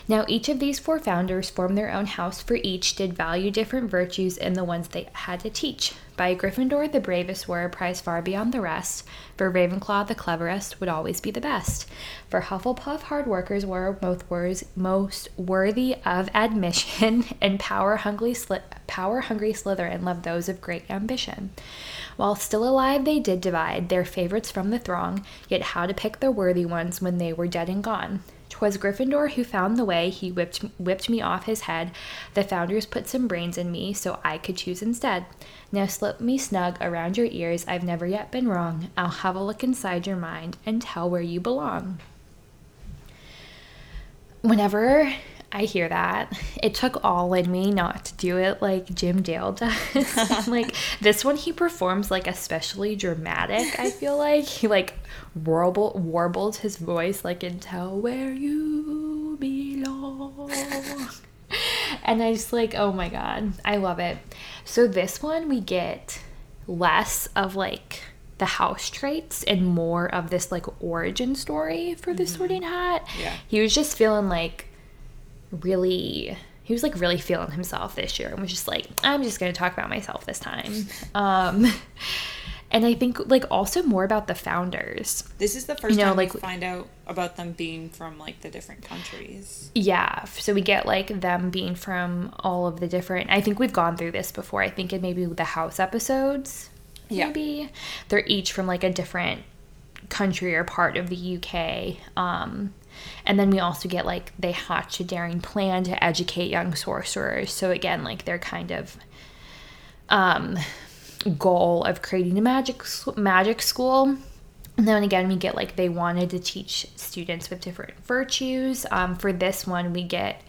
Now, each of these four founders formed their own house, for each did value different virtues in the ones they had to teach. By Gryffindor, the bravest were a prize far beyond the rest. For Ravenclaw, the cleverest would always be the best. For Hufflepuff, hard workers were both wors- most worthy of admission, and power-hungry, Sly- power-hungry Slytherin loved those of great ambition. While still alive, they did divide their favorites from the throng, yet how to pick the worthy ones when they were dead and gone. 'Twas Gryffindor who found the way, he whipped, whipped me off his head. The founders put some brains in me so I could choose instead. Now slip me snug around your ears, I've never yet been wrong. I'll have a look inside your mind and tell where you belong. Whenever I hear that, it took all in me not to do it like Jim Dale does. like this one, he performs like especially dramatic. I feel like he like warble warbled his voice like and tell where you belong. And I just like, oh my god, I love it. So this one we get less of like the house traits and more of this like origin story for the sorting hat. Yeah. He was just feeling like really he was like really feeling himself this year and was just like i'm just going to talk about myself this time um and i think like also more about the founders This is the first You know, time like- we find out about them being from like the different countries. yeah so we get like them being from all of the different i think we've gone through this before i think in maybe the house episodes Yeah. maybe they're each from like a different country or part of the uk um and then we also get like they hatch a daring plan to educate young sorcerers so again like they're kind of um goal of creating a magic magic school. And then again we get like they wanted to teach students with different virtues. Um, for this one we get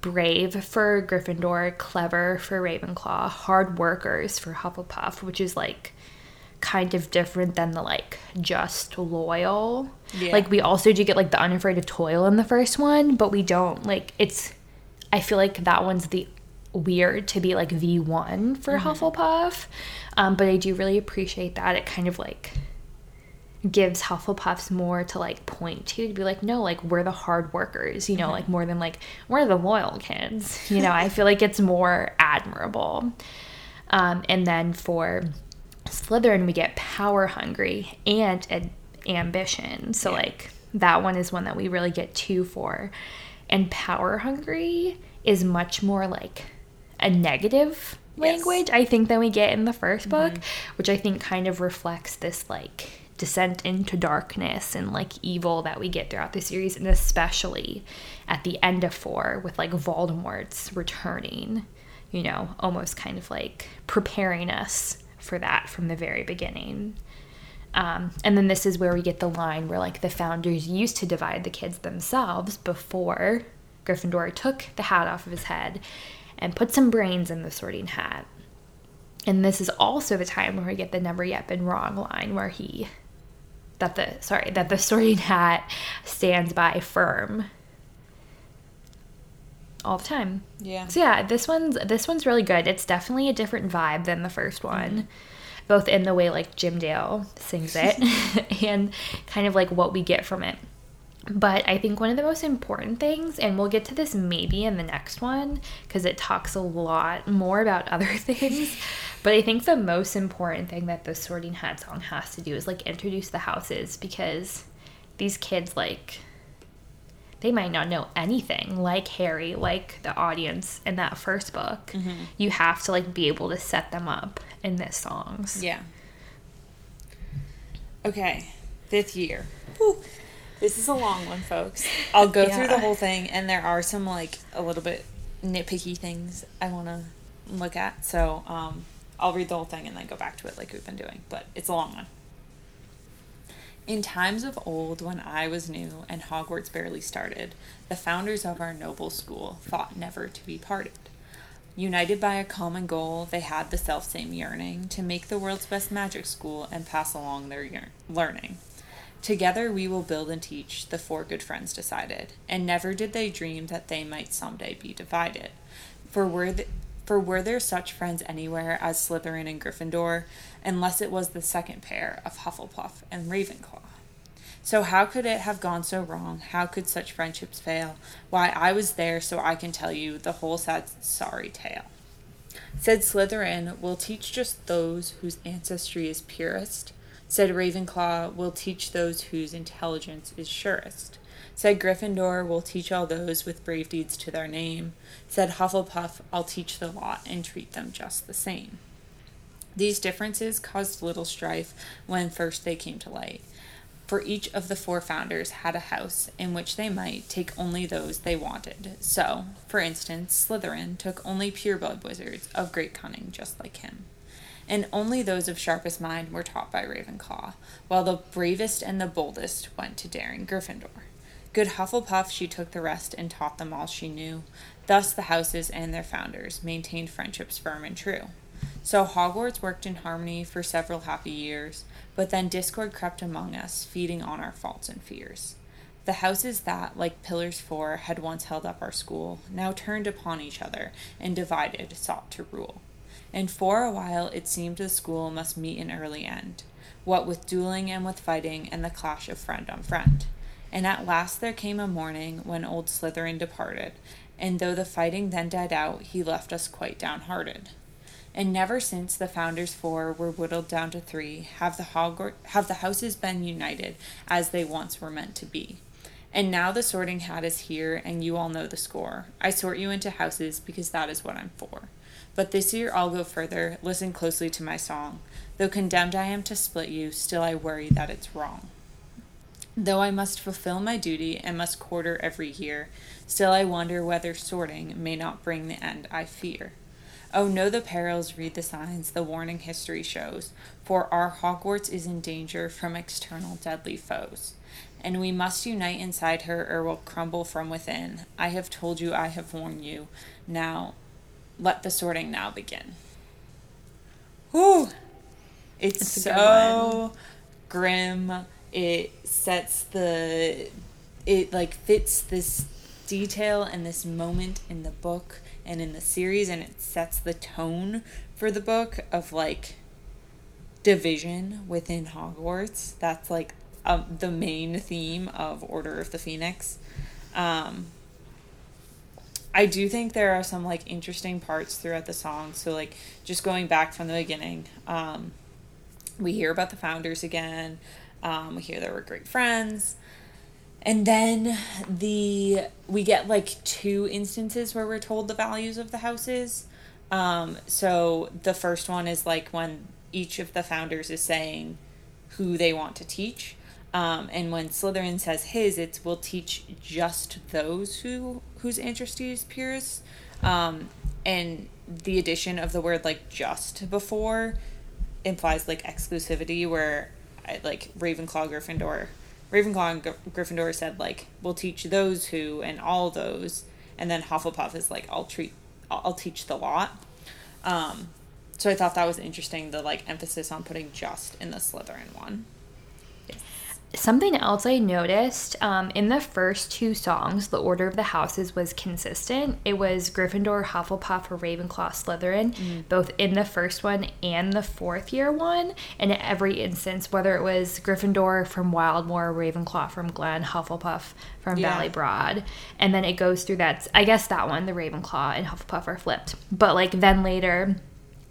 brave for gryffindor clever for ravenclaw hard workers for hufflepuff which is like kind of different than the like just loyal. Yeah. like we also do get like the unafraid of toil in the first one but we don't like it's i feel like that one's the weird to be like v1 for hufflepuff um, but i do really appreciate that it kind of like gives hufflepuffs more to like point to to be like no like we're the hard workers you know like more than like we're the loyal kids you know i feel like it's more admirable um, and then for Slytherin, we get power hungry and ad- ambition. So, Yeah. like, that one is one that we really get two for. And power hungry is much more like a negative Yes. language, I think, than we get in the 1st book, which I think kind of reflects this like descent into darkness and like evil that we get throughout the series, and especially at the end of four with like Voldemort's returning, you know, almost kind of like preparing us for that from the very beginning. Um, and then this is where we get the line where like the founders used to divide the kids themselves before Gryffindor took the hat off of his head and put some brains in the sorting hat. And this is also the time where we get the never yet been wrong line where he that the sorry, that the sorting hat stands by firm all the time. Yeah. So yeah, this one's this one's really good. It's definitely a different vibe than the first one. Mm-hmm. Both in the way like Jim Dale sings it and kind of like what we get from it. But I think one of the most important things, and we'll get to this maybe in the next one because it talks a lot more about other things. but I think the most important thing that the Sorting Hat song has to do is like introduce the houses because these kids, like, they might not know anything like Harry, like the audience in that first book. Mm-hmm. You have to like be able to set them up in this songs. Yeah. Okay, fifth year. This is a long one, folks. I'll go through the whole thing, and there are some like a little bit nitpicky things I want to look at. So um, I'll read the whole thing and then go back to it like we've been doing. But it's a long one. In times of old, when I was new and Hogwarts barely started, the founders of our noble school thought never to be parted. United by a common goal, they had the selfsame yearning to make the world's best magic school and pass along their learning. Together we will build and teach, the four good friends decided, and never did they dream that they might someday be divided. For were, th- for were there such friends anywhere as Slytherin and Gryffindor, unless it was the second pair of Hufflepuff and Ravenclaw? So how could it have gone so wrong? How could such friendships fail? Why, I was there, so I can tell you the whole sad, sorry tale. Said Slytherin, we'll teach just those whose ancestry is purest. Said Ravenclaw, we'll teach those whose intelligence is surest. Said Gryffindor, we'll teach all those with brave deeds to their name. Said Hufflepuff, I'll teach the lot and treat them just the same. These differences caused little strife when first they came to light. For each of the four founders had a house in which they might take only those they wanted. So, for instance, Slytherin took only pureblood wizards of great cunning, just like him. And only those of sharpest mind were taught by Ravenclaw, while the bravest and the boldest went to daring Gryffindor. Good Hufflepuff, she took the rest and taught them all she knew. Thus, the houses and their founders maintained friendships firm and true. So Hogwarts worked in harmony for several happy years, but then discord crept among us, feeding on our faults and fears. The houses that, like pillars four, had once held up our school, now turned upon each other, and divided, sought to rule. And for a while it seemed the school must meet an early end, what with dueling and with fighting, and the clash of friend on friend. And at last there came a morning when old Slytherin departed, and though the fighting then died out, he left us quite downhearted. And never since the founders four were whittled down to three have the Hogwarts have the houses been united as they once were meant to be. And now the sorting hat is here, and you all know the score. I sort you into houses because that is what I'm for. But this year I'll go further. Listen closely to my song. Though condemned I am to split you, still I worry that it's wrong. Though I must fulfill my duty and must quarter every year, still I wonder whether sorting may not bring the end I fear. Oh, know the perils, read the signs, the warning history shows, for our Hogwarts is in danger from external deadly foes. And we must unite inside her or will crumble from within. I have told you, I have warned you. Now, let the sorting now begin. Whew! It's, It's so grim. It sets the. It like fits this detail and this moment in the book and in the series, and it sets the tone for the book of like division within Hogwarts. That's like um, the main theme of Order of the Phoenix. Um, I do think there are some like interesting parts throughout the song. So like just going back from the beginning, um, we hear about the founders again. Um, we hear they were great friends. And then the we get like two instances where we're told the values of the houses. Um, so the first one is like when each of the founders is saying who they want to teach. Um, and when Slytherin says his, it's we'll teach just those who whose ancestry is purest. Um, and the addition of the word like just before implies like exclusivity, where like Ravenclaw, Gryffindor. Ravenclaw and Gry- Gryffindor said like we'll teach those who and all those, and then Hufflepuff is like I'll treat I'll, I'll teach the lot. Um, so I thought that was interesting the like emphasis on putting just in the Slytherin one. Something else I noticed um, in the first two songs, the order of the houses was consistent. It was Gryffindor, Hufflepuff, or Ravenclaw, Slytherin, both in the first one and the fourth year one. And in every instance, whether it was Gryffindor from Wildmoor, Ravenclaw from Glen, Hufflepuff from Yeah. Valley Broad. And then it goes through that. I guess that one, the Ravenclaw and Hufflepuff are flipped. But like then later,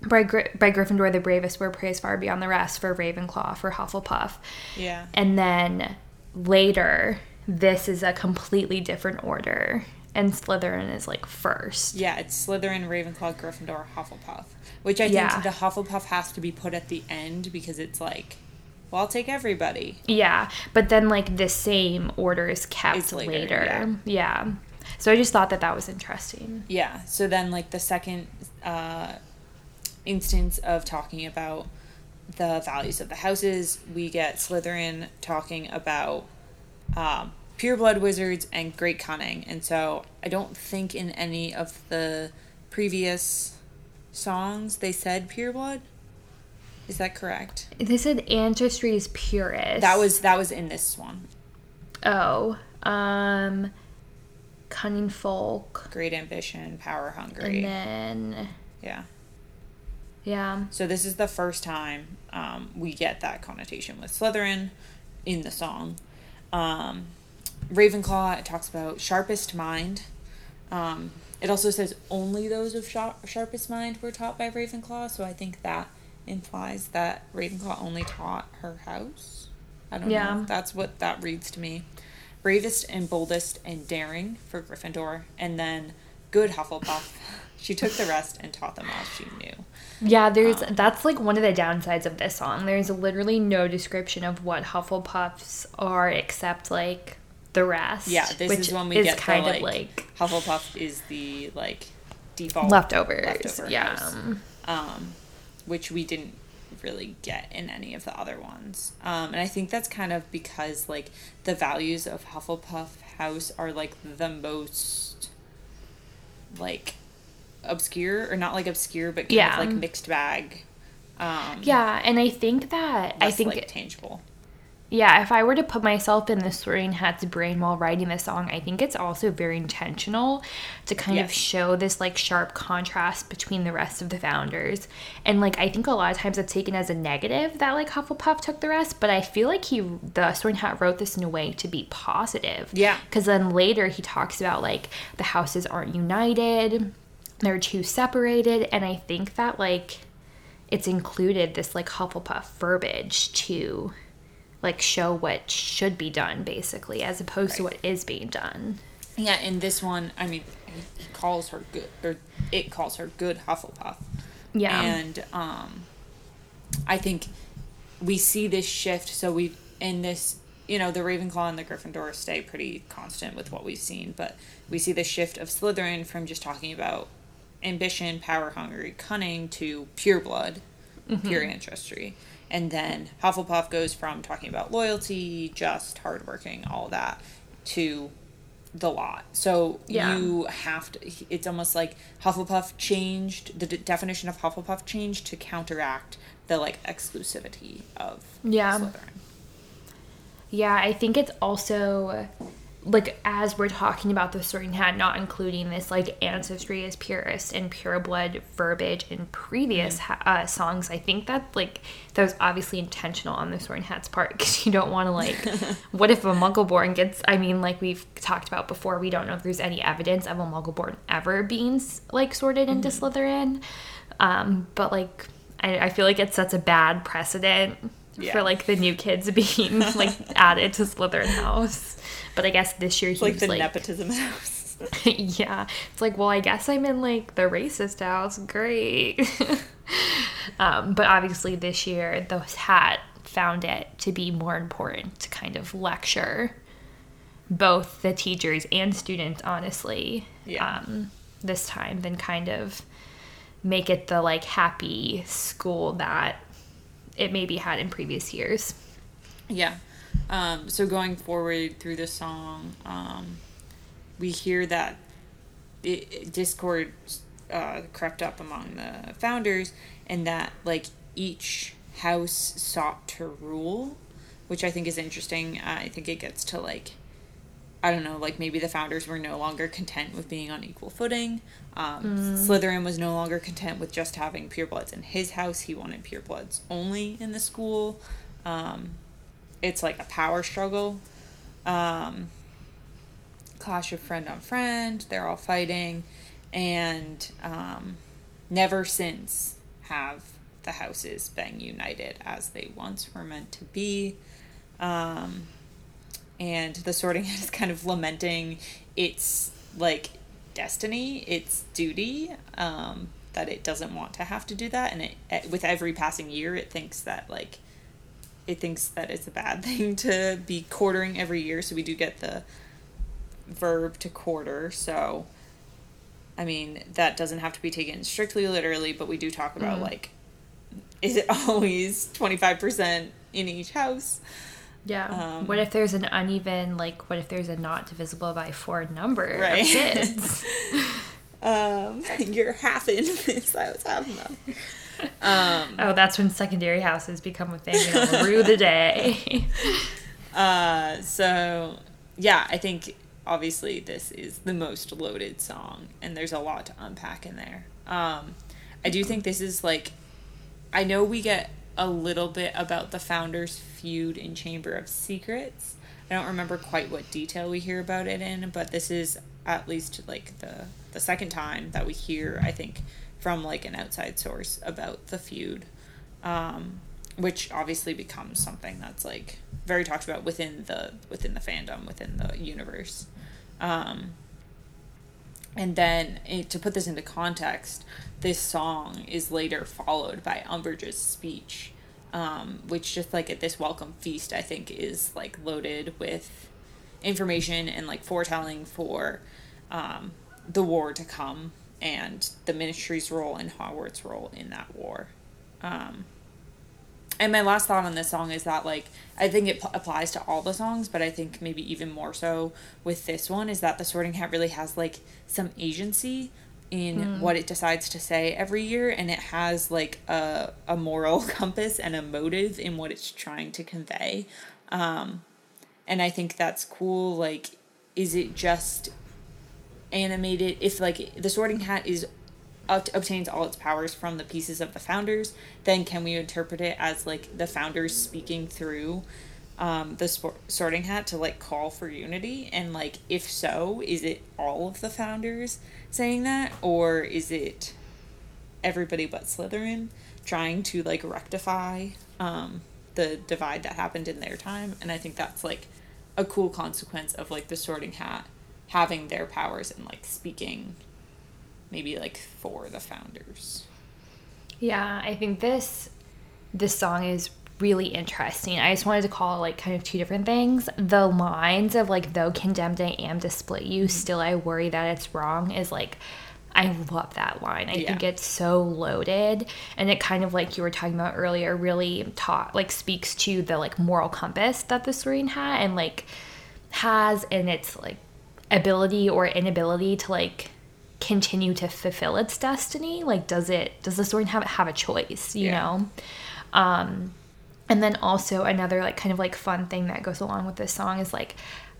by, Gry- by Gryffindor, the bravest were praised far beyond the rest for Ravenclaw, for Hufflepuff. Yeah. And then later, this is a completely different order. And Slytherin is like first. Yeah, it's Slytherin, Ravenclaw, Gryffindor, Hufflepuff. Which I think Yeah. the Hufflepuff has to be put at the end because it's like, well, I'll take everybody. Yeah. But then, like, the same order is kept It's later, later. Yeah. So I just thought that that was interesting. Yeah. So then, like the second uh, instance of talking about the values of the houses, we get Slytherin talking about um, pureblood wizards and great cunning, and so I don't think in any of the previous songs they said pureblood. Is that correct? They said ancestry is purest. That was that was in this one. Oh. Um. Cunning folk. Great ambition, power hungry. And then. yeah. Yeah. So this is the first time um, we get that connotation with Slytherin in the song. Um, Ravenclaw it talks about sharpest mind. Um, it also says only those of sharp, sharpest mind were taught by Ravenclaw. So I think that implies that Ravenclaw only taught her house. I don't Yeah. know. That's what that reads to me. Bravest and boldest and daring for Gryffindor, and then good Hufflepuff. she took the rest and taught them all she knew. Yeah, there's Um, that's like one of the downsides of this song. There's literally no description of what Hufflepuffs are except like the rest. Yeah, this which is when we is get kind the, of like, like Hufflepuff is the like default leftovers. leftover yeah. um, which we didn't really get in any of the other ones. Um, and I think that's kind of because like the values of Hufflepuff House are like the most like obscure or not like obscure but kind Yeah. of like mixed bag. Um, Yeah, and I think that I think like tangible. yeah, if I were to put myself in the Sorting Hat's brain while writing this song, I think it's also very intentional to kind of show this like sharp contrast between the rest of the founders. And like I think a lot of times it's taken as a negative that like Hufflepuff took the rest, but I feel like he the Sorting Hat wrote this in a way to be positive. Yeah. Because then later he talks about like the houses aren't united, they're too separated, and I think that like it's included this like Hufflepuff verbiage to like show what should be done basically as opposed to what is being done. Yeah, in this one, I mean, he calls her good, or it calls her good Hufflepuff. Yeah. And um, I think we see this shift. So we in this, you know, the Ravenclaw and the Gryffindor stay pretty constant with what we've seen, but we see the shift of Slytherin from just talking about ambition, power hungry, cunning to pure blood, mm-hmm. pure ancestry. And then Hufflepuff goes from talking about loyalty, just hardworking, all that, to the lot. So Yeah. you have to. It's almost like Hufflepuff changed the d- definition of Hufflepuff changed to counteract the like exclusivity of Yeah. Slytherin. Yeah, I think it's also like as we're talking about the sorting hat not including this like ancestry is purest and pure blood verbiage in previous ha- uh, songs i think that like that was obviously intentional on the sorting hat's part because you don't want to like what if a muggleborn gets i mean like we've talked about before we don't know if there's any evidence of a muggleborn ever being like sorted into slytherin. Um but like I, I feel like it sets a bad precedent Yeah. for like the new kids being like added to Slytherin house. But I guess this year he like was the like, nepotism house. yeah, it's like, well, I guess I'm in like the racist house. Great. um, but obviously this year, the hat found it to be more important to kind of lecture both the teachers and students, honestly. Yeah. Um, this time than kind of make it the like happy school that it maybe had in previous years. Yeah. Um, so going forward through the song, um, we hear that it, discord uh, crept up among the founders, and that like each house sought to rule, which I think is interesting. I think it gets to like. I don't know, like maybe the founders were no longer content with being on equal footing. Um, Slytherin was no longer content with just having purebloods in his house. He wanted purebloods only in the school. Um, it's like a power struggle. Um, clash of friend on friend. They're all fighting, and um, never since have the houses been united as they once were meant to be. Um, and the sorting hat is kind of lamenting its like destiny, its duty, um, that it doesn't want to have to do that, and it, it with every passing year, it thinks that like it thinks that it's a bad thing to be quartering every year. So we do get the verb to quarter. So, I mean, that doesn't have to be taken strictly literally, but we do talk about like, is it always 25% in each house? Yeah. Um, what if there's an uneven, like, what if there's a not divisible by four number Right. kids? Um, you're half in this, I was half them. Um, oh, that's when secondary houses become a thing it'll rue the day. Uh, so yeah, I think obviously this is the most loaded song, and there's a lot to unpack in there. Um, I do think this is like, I know we get a little bit about the founders' feud in Chamber of Secrets. I don't remember quite what detail we hear about it in, but this is at least like the the second time that we hear, I think, from like an outside source about the feud. Um, which obviously becomes something that's like very talked about within the within the fandom within the universe um and then eh, to put this into context this song is later followed by umbridge's speech um, which just like at this welcome feast i think is like loaded with information and like foretelling for um, the war to come and the ministry's role and hogwarts role in that war. Um, and my last thought on this song is that like i think it p- applies to all the songs but i think maybe even more so with this one is that the sorting hat really has like some agency in what it decides to say every year and it has like a, a moral compass and a motive in what it's trying to convey. Um, and i think that's cool like is it just animated? If like the sorting hat is obtains all its powers from the pieces of the founders then can we interpret it as like the founders speaking through um, the sorting hat to like call for unity? And like if so is it all of the founders saying that? Or is it everybody but slytherin trying to like rectify um, the divide that happened in their time? And i think that's like a cool consequence of like the sorting hat having their powers and like speaking maybe like for the founders Yeah, I think this this song is really interesting. I just wanted to call it like kind of two different things. The lines of like though condemned I am to split you, mm-hmm. still I worry that it's wrong is like I love that line. I Yeah. think it's so loaded and it kind of like you were talking about earlier really taught like speaks to the like moral compass that the Serene had and like has in its like ability or inability to like continue to fulfill its destiny like does it does the story have have a choice you Yeah. know um and then also another like kind of like fun thing that goes along with this song is like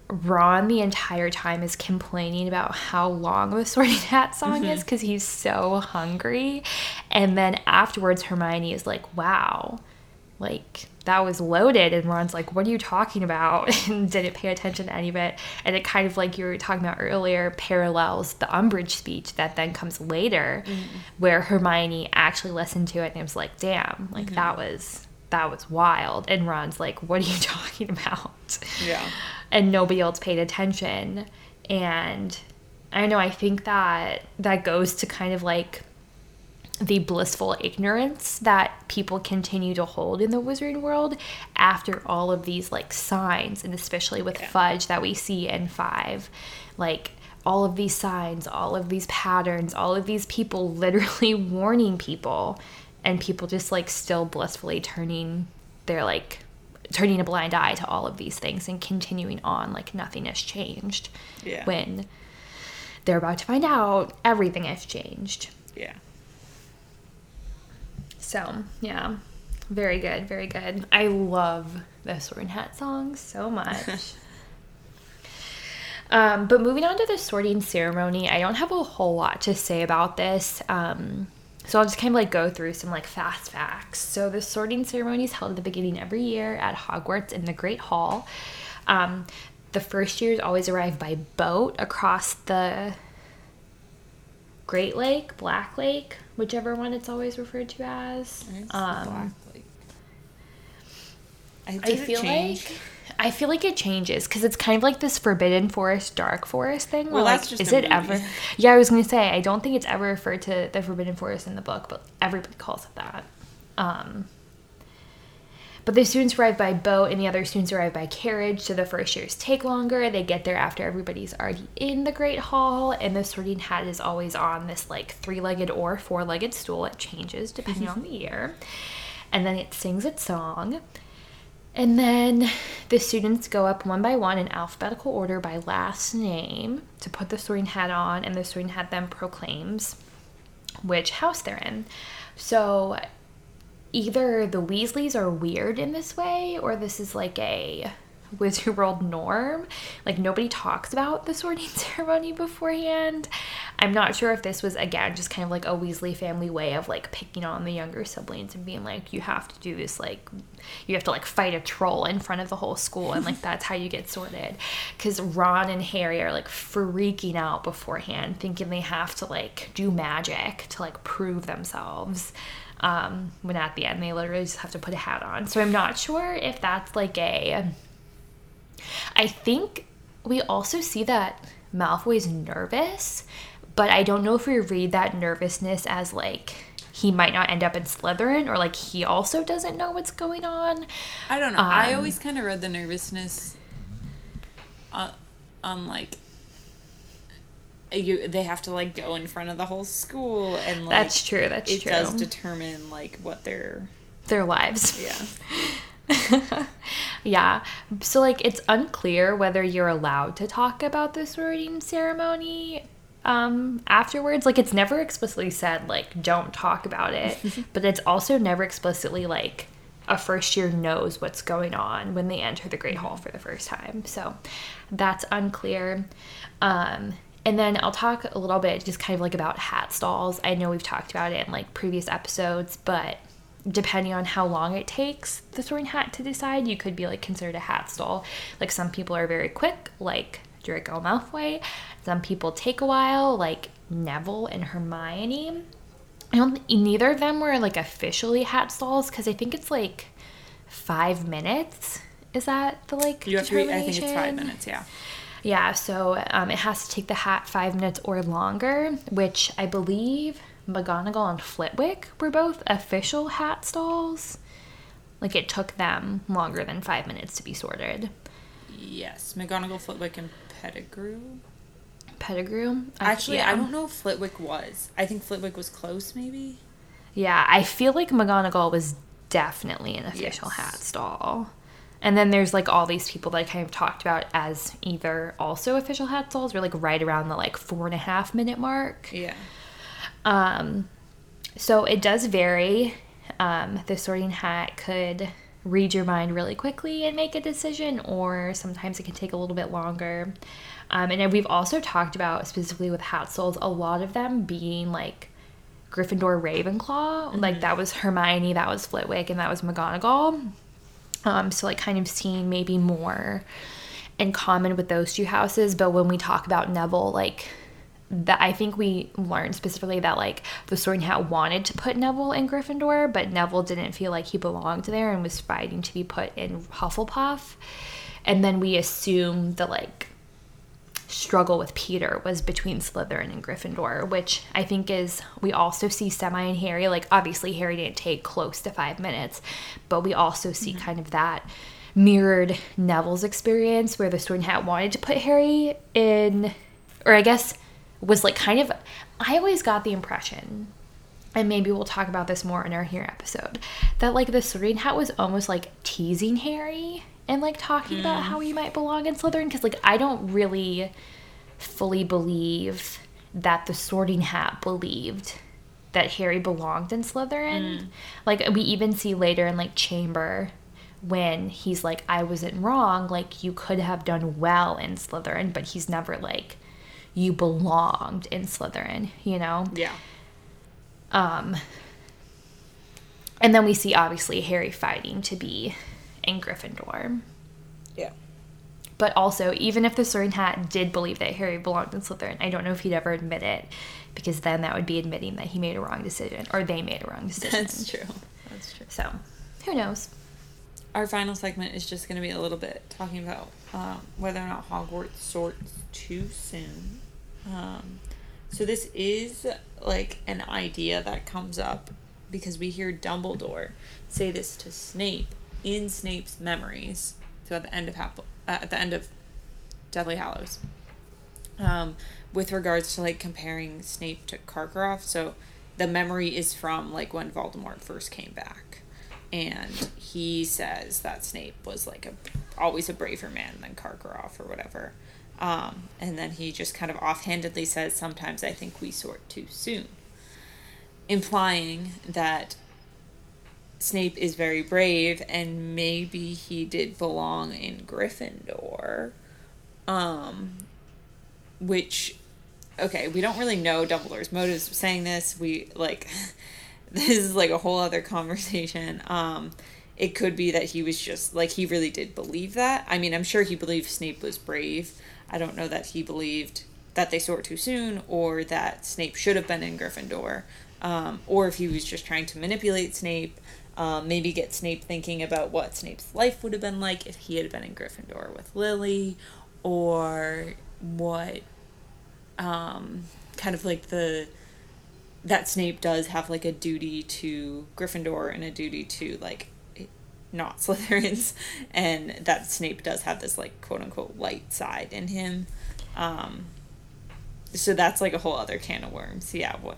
Ron the entire time is complaining about how long the Sorting Hat song is because he's so hungry. And then afterwards, Hermione is like, wow, like that was loaded. And Ron's like, what are you talking about? And didn't pay attention to any of it. And it kind of like you were talking about earlier parallels the Umbridge speech that then comes later mm. where Hermione actually listened to it and was like, damn, like that mm-hmm. was. That was wild. And Ron's like, What are you talking about? yeah and nobody else paid attention and i know i think that that goes to kind of like the blissful ignorance that people continue to hold in the wizarding world after all of these like signs and especially with Yeah. fudge that we see in five like all of these signs all of these patterns all of these people literally warning people and people just like still blissfully turning their like turning a blind eye to all of these things and continuing on like nothing has changed Yeah. when they're about to find out everything has changed. Yeah. So, yeah. Very good, very good. I love the Sorting Hat song so much. um, but moving on to the sorting ceremony, I don't have a whole lot to say about this. Um, so I'll just kind of like go through some like fast facts. So the sorting ceremony is held at the beginning every year at Hogwarts in the Great Hall. Um, the first years always arrive by boat across the Great Lake, Black Lake, whichever one it's always referred to as. I think it's the Um, I, I feel like I feel like it changes because it's kind of like this forbidden forest, dark forest thing. Well, like, just is it movie. ever? Yeah, I was gonna say I don't think it's ever referred to the forbidden forest in the book, but everybody calls it that. Um, but the students arrive by boat, and the other students arrive by carriage. So the first years take longer. They get there after everybody's already in the Great Hall, and the sorting hat is always on this like three-legged or four-legged stool. It changes depending on mm-hmm. the year, and then it sings its song. And then the students go up one by one in alphabetical order by last name to put the sorting hat on, and the sorting hat then proclaims which house they're in. So either the Weasleys are weird in this way, or this is like a Wizard World norm. Like nobody talks about the sorting ceremony beforehand. I'm not sure if this was again just kind of like a Weasley family way of like picking on the younger siblings and being like, you have to do this like you have to like fight a troll in front of the whole school and like that's how you get sorted. Cause Ron and Harry are like freaking out beforehand, thinking they have to like do magic to like prove themselves um, when at the end they literally just have to put a hat on. So I'm not sure if that's like a. I think we also see that Malfoy's nervous, but I don't know if we read that nervousness as like he might not end up in Slytherin or like he also doesn't know what's going on. I don't know. I Um, always kind of read the nervousness on, on like you they have to like go in front of the whole school and like That's true. That's true. it does determine like what their Their lives. yeah Yeah. So like it's unclear whether you're allowed to talk about the sorting ceremony um afterwards. Like it's never explicitly said like don't talk about it, but it's also never explicitly like a first year knows what's going on when they enter the Great Hall for the first time. So that's unclear. Um and then I'll talk a little bit just kind of like about hat stalls. I know we've talked about it in like previous episodes, but depending on how long it takes the sorting hat to decide, you could be like considered a hat stall. Like some people are very quick, like Draco Malfoy. Some people take a while, like Neville and Hermione. I don't. Neither of them were like officially hat stalls because I think it's like five minutes. Is that the like? you have to I think it's five minutes yeah Yeah, so um, it has to take the hat five minutes or longer, which I believe McGonagall and Flitwick were both official hat stalls. Like it took them longer than five minutes to be sorted. yes McGonagall Flitwick and Pettigrew Pettigrew. uh, actually yeah. I don't know if Flitwick was I think Flitwick was close maybe Yeah, I feel like McGonagall was definitely an official Yes. hat stall. And then there's like all these people that I kind of talked about as either also official hat stalls or like right around the like four and a half minute mark. yeah Um, so it does vary. Um, the sorting hat could read your mind really quickly and make a decision, or sometimes it can take a little bit longer. Um, and we've also talked about specifically with hat stalls, a lot of them being like Gryffindor Ravenclaw. Like that was Hermione, that was Flitwick, and that was McGonagall. Um, so like kind of seeing maybe more in common with those two houses. But when we talk about Neville, like that I think we learned specifically that like the Sorting Hat wanted to put Neville in Gryffindor, but Neville didn't feel like he belonged there and was fighting to be put in Hufflepuff. And then we assume the like struggle with Peter was between Slytherin and Gryffindor, which I think is we also see semi and Harry. Like obviously Harry didn't take close to five minutes, but we also see mm-hmm. kind of that mirrored Neville's experience where the Sorting Hat wanted to put Harry in, or I guess was like kind of. I always got the impression. and maybe we'll talk about this more in our here episode, that like the sorting hat was almost like teasing Harry and like talking about how he might belong in Slytherin because like I don't really fully believe that the sorting hat believed that Harry belonged in Slytherin. Like we even see later in like Chamber when he's like I wasn't wrong, like you could have done well in Slytherin, but he's never like you belonged in Slytherin, you know? Yeah. Um, and then we see obviously Harry fighting to be in Gryffindor. Yeah. But also, even if the Sorting Hat did believe that Harry belonged in Slytherin, I don't know if he'd ever admit it, because then that would be admitting that he made a wrong decision, or they made a wrong decision. That's true. That's true. So, who knows? Our final segment is just going to be a little bit talking about um, whether or not Hogwarts sorts too soon. Um, so this is like an idea that comes up because we hear Dumbledore say this to Snape in Snape's memories. So at the end of Half- uh, at the end of Deathly Hallows, um, with regards to like comparing Snape to Karkaroff. So the memory is from like when Voldemort first came back, and he says that Snape was like a always a braver man than Karkaroff or whatever. Um, and then he just kind of offhandedly says, "Sometimes I think we sort too soon," implying that Snape is very brave and maybe he did belong in Gryffindor. Um which okay, we don't really know Dumbledore's motives saying this. We like this is like a whole other conversation. Um it could be that he was just like he really did believe that. I mean, I'm sure he believed Snape was brave. I don't know that he believed that they sort too soon or that Snape should have been in Gryffindor. Um, or if he was just trying to manipulate Snape, um, maybe get Snape thinking about what Snape's life would have been like if he had been in Gryffindor with Lily, or what um, kind of like the that Snape does have like a duty to Gryffindor and a duty to like not Slytherins, and that Snape does have this like quote unquote light side in him. Um, so that's like a whole other can of worms. Yeah, what?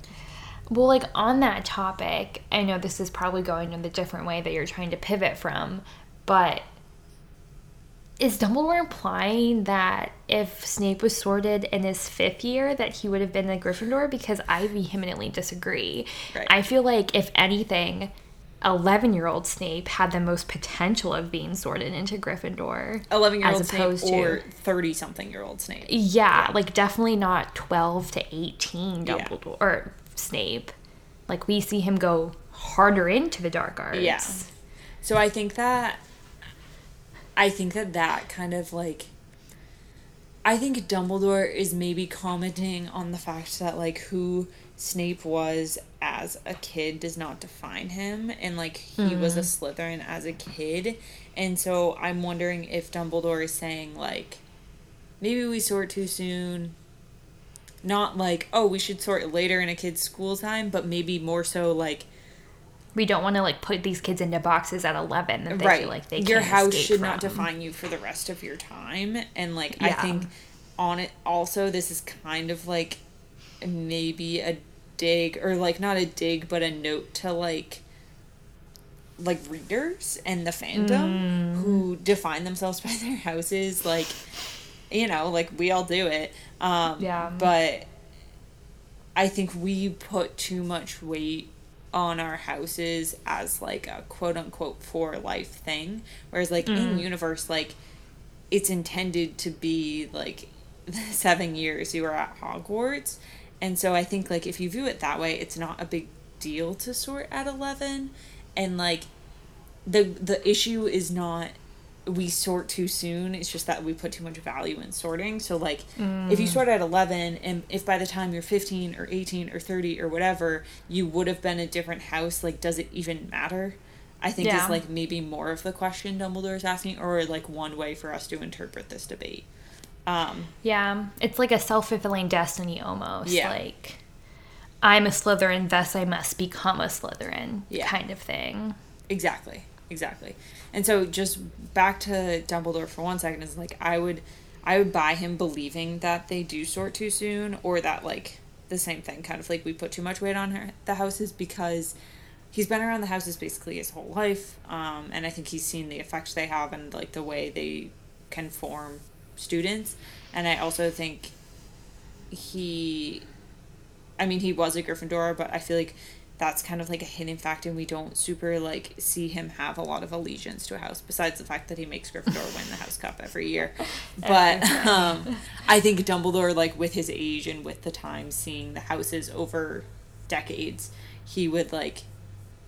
Well, like on that topic, I know this is probably going in the different way that you're trying to pivot from, but is Dumbledore implying that if Snape was sorted in his fifth year, that he would have been a Gryffindor? Because I vehemently disagree. Right. I feel like, if anything, 11 year old Snape had the most potential of being sorted into Gryffindor. 11 year old as Snape opposed to- or 30 something year old Snape. Yeah, like definitely not 12 to 18 Yeah. Dumbledore or Snape. Like we see him go harder into the dark arts. Yeah. So I think that I think that that kind of like I think Dumbledore is maybe commenting on the fact that like who Snape was as a kid does not define him and like he was a mm-hmm. Slytherin as a kid and so I'm wondering if Dumbledore is saying like maybe we sort too soon not like oh we should sort it later in a kid's school time but maybe more so like We don't want to like put these kids into boxes at 11 that they right. feel like they your house should not define you for the rest of your time and like i think on it also this is kind of like maybe a dig or like not a dig but a note to like like readers and the fandom Mm. who define themselves by their houses like you know like we all do it um Yeah. but i think we put too much weight on our houses as like a quote unquote for life thing. Whereas like in universe like it's intended to be like the seven years you were at hogwarts. And so i think like if you view it that way it's not a big deal to sort at 11 and like the the issue is not we sort too soon it's just that we put too much value in sorting so like if you sort at 11 and if by the time you're 15 or 18 or 30 or whatever you would have been a different house like does it even matter i think Yeah. is like maybe more of the question Dumbledore is asking or like one way for us to interpret this debate um Yeah, it's like a self fulfilling destiny almost. Yeah. Like, I'm a Slytherin, thus I must become a Slytherin Yeah. kind of thing. Exactly, exactly. And so just back to Dumbledore for one second is like I would I would buy him believing that they do sort too soon or that like the same thing. Kind of like we put too much weight on her, the houses because he's been around the houses basically his whole life, um, and I think he's seen the effects they have and like the way they can form students. And I also think he, I mean, he was a Gryffindor, but I feel like that's kind of like a hidden fact, and we don't super like see him have a lot of allegiance to a house. Besides the fact that he makes Gryffindor win the House Cup every year, but um, I think Dumbledore, like with his age and with the time, seeing the houses over decades, he would like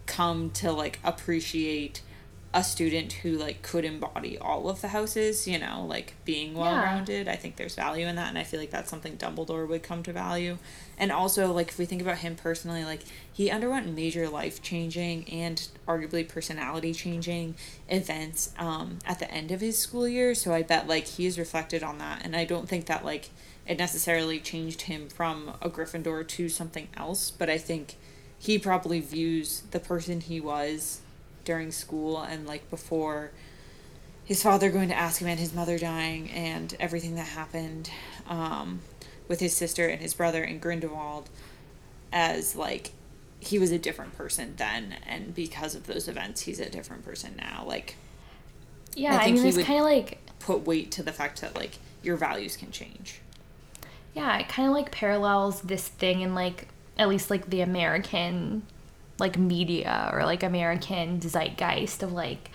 come to like appreciate a student who like could embody all of the houses, you know, like being well rounded. I think there's value in that and I feel like that's something Dumbledore would come to value. And also like if we think about him personally, like he underwent major life changing and arguably personality changing events um at the end of his school year, so I bet like he is reflected on that and I don't think that like it necessarily changed him from a Gryffindor to something else, but I think he probably views the person he was during school and like before his father going to Azkaban and his mother dying and everything that happened um, with his sister and his brother in Grindelwald as like he was a different person then and because of those events he's a different person now. Like Yeah, I I, think mean, he it's kind of like put weight to the fact that like your values can change. Yeah, it kind of like parallels this thing in like at least like the American like media or like American zeitgeist of like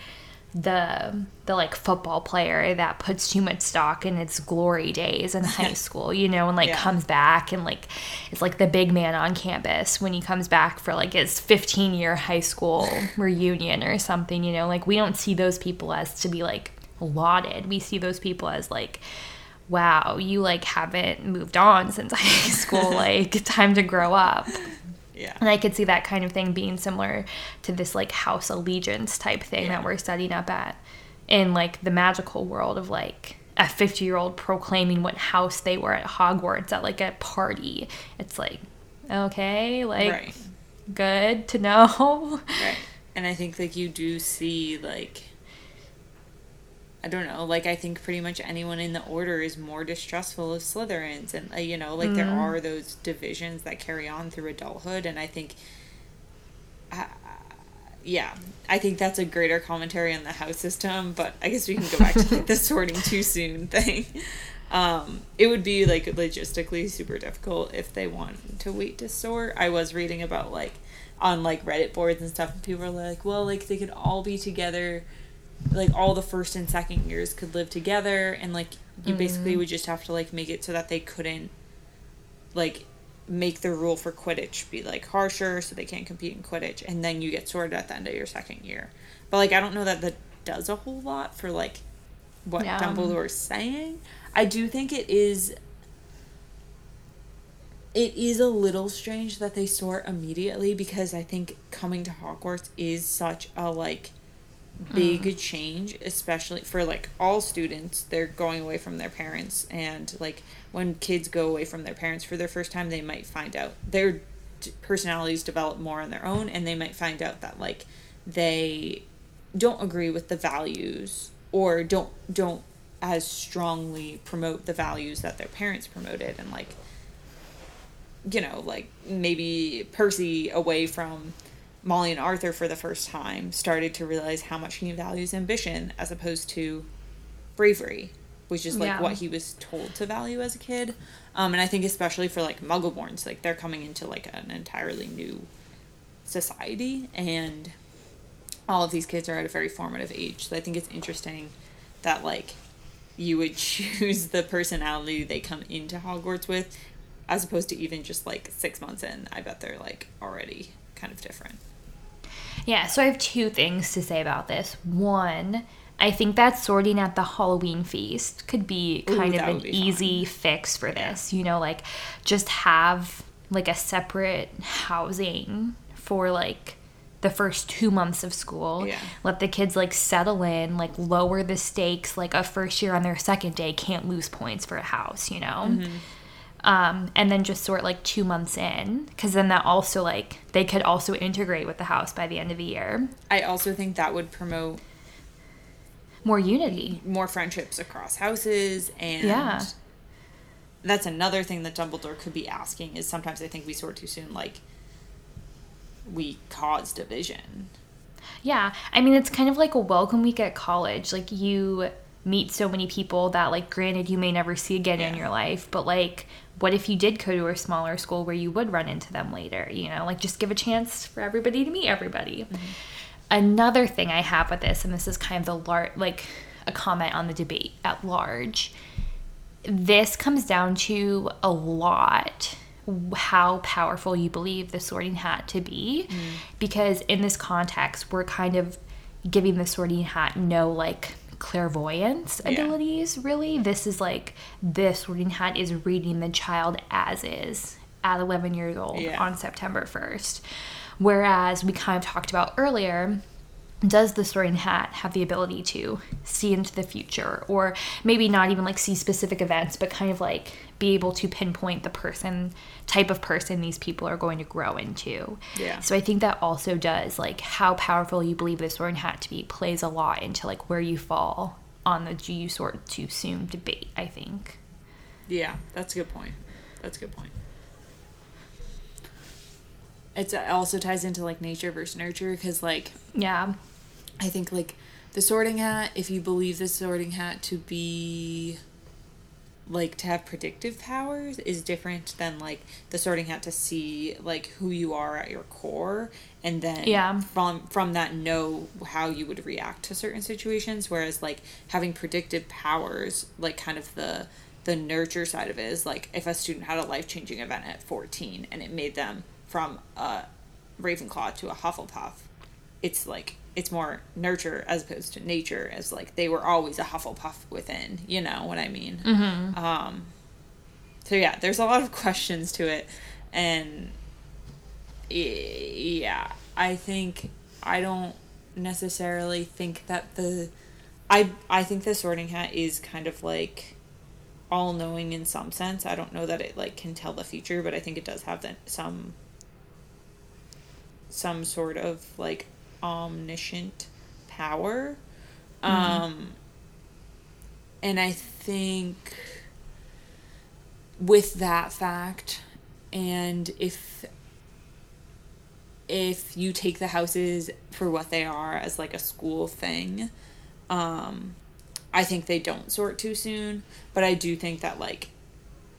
the the like football player that puts too much stock in its glory days in high school, you know, and like Yeah. comes back and like it's like the big man on campus when he comes back for like his 15 year high school reunion or something, you know, like we don't see those people as to be like lauded. We see those people as like wow, you like haven't moved on since high school, like time to grow up. Yeah And I could see that kind of thing being similar to this like house allegiance type thing Yeah. that we're studying up at in like the magical world of like a 50 year old proclaiming what house they were at Hogwarts at like a party. It's like, okay, like right good to know. Right. And I think like you do see like I don't know, like I think pretty much anyone in the order is more distrustful of Slytherins and uh, you know, like there are those divisions that carry on through adulthood and I think uh, yeah, I think that's a greater commentary on the house system, but I guess we can go back to like the sorting too soon thing. Um, it would be like logistically super difficult if they want to wait to sort. I was reading about like on like Reddit boards and stuff, and people were like, well, like they could all be together, like all the first and second years could live together, and like you basically mm-hmm. would just have to like make it so that they couldn't like make the rule for Quidditch be like harsher so they can't compete in Quidditch and then you get sorted at the end of your second year. But like I don't know that that does a whole lot for like what Yeah. Dumbledore's saying. I do think it is it is a little strange that they sort immediately because I think coming to Hogwarts is such a like big mm-hmm. change especially for like all students they're going away from their parents and like when kids go away from their parents for their first time they might find out their personalities develop more on their own and they might find out that like they don't agree with the values or don't don't as strongly promote the values that their parents promoted and like you know like maybe Percy away from Molly and Arthur for the first time started to realize how much he values ambition as opposed to bravery, which is like Yeah. what he was told to value as a kid. Um, and I think especially for like Muggleborns, like they're coming into like an entirely new society, and all of these kids are at a very formative age. So I think it's interesting that like you would choose the personality they come into Hogwarts with, as opposed to even just like six months in. I bet they're like already kind of different. Yeah, so I have two things to say about this. One, I think that sorting at the Halloween feast could be Ooh, kind of an easy fix for this. You know, like just have like a separate housing for like the first two months of school. Yeah. Let the kids like settle in, like lower the stakes. Like a first year on their second day can't lose points for a house, you know? Mm-hmm. Um, and then just sort like two months in because then that also like they could also integrate with the house by the end of the year I also think that would promote more unity more friendships across houses and Yeah. that's another thing that Dumbledore could be asking is sometimes I think we sort too soon, like we cause division. Yeah. I mean, it's kind of like a welcome week at college. Like, you meet so many people that, like, granted, you may never see again in your life, but, like, what if you did go to a smaller school where you would run into them later? You know, like, just give a chance for everybody to meet everybody. Mm-hmm. Another thing I have with this, and this is kind of the lar- like a comment on the debate at large, this comes down to a lot how powerful you believe the sorting hat to be mm-hmm. because in this context we're kind of giving the sorting hat no like clairvoyance Yeah. abilities really this is like this sorting hat is reading the child as is at 11 years old Yeah. on september 1st whereas we kind of talked about earlier does the sorting hat have the ability to see into the future or maybe not even like see specific events but kind of like be able to pinpoint the person type of person these people are going to grow into Yeah. so i think that also does like how powerful you believe the sorting hat to be plays a lot into like where you fall on the do you sort too soon debate i think Yeah, that's a good point. That's a good point. It's, it also ties into like nature versus nurture because like yeah I think like the sorting hat, if you believe the sorting hat to be like to have predictive powers is different than like the sorting hat to see like who you are at your core and then Yeah. from from that know how you would react to certain situations whereas like having predictive powers like kind of the the nurture side of it is like if a student had a life-changing event at 14 and it made them from a ravenclaw to a hufflepuff it's like it's more nurture as opposed to nature as like they were always a hufflepuff within you know what i mean? Mm-hmm. um so yeah there's a lot of questions to it. And yeah i think i don't necessarily think that the i i think the sorting hat is kind of like all knowing in some sense. I don't know that it like can tell the future but i think it does have that some some sort of like omniscient power. Um and I think with that fact and if if you take the houses for what they are as like a school thing, um I think they don't sort too soon, but I do think that like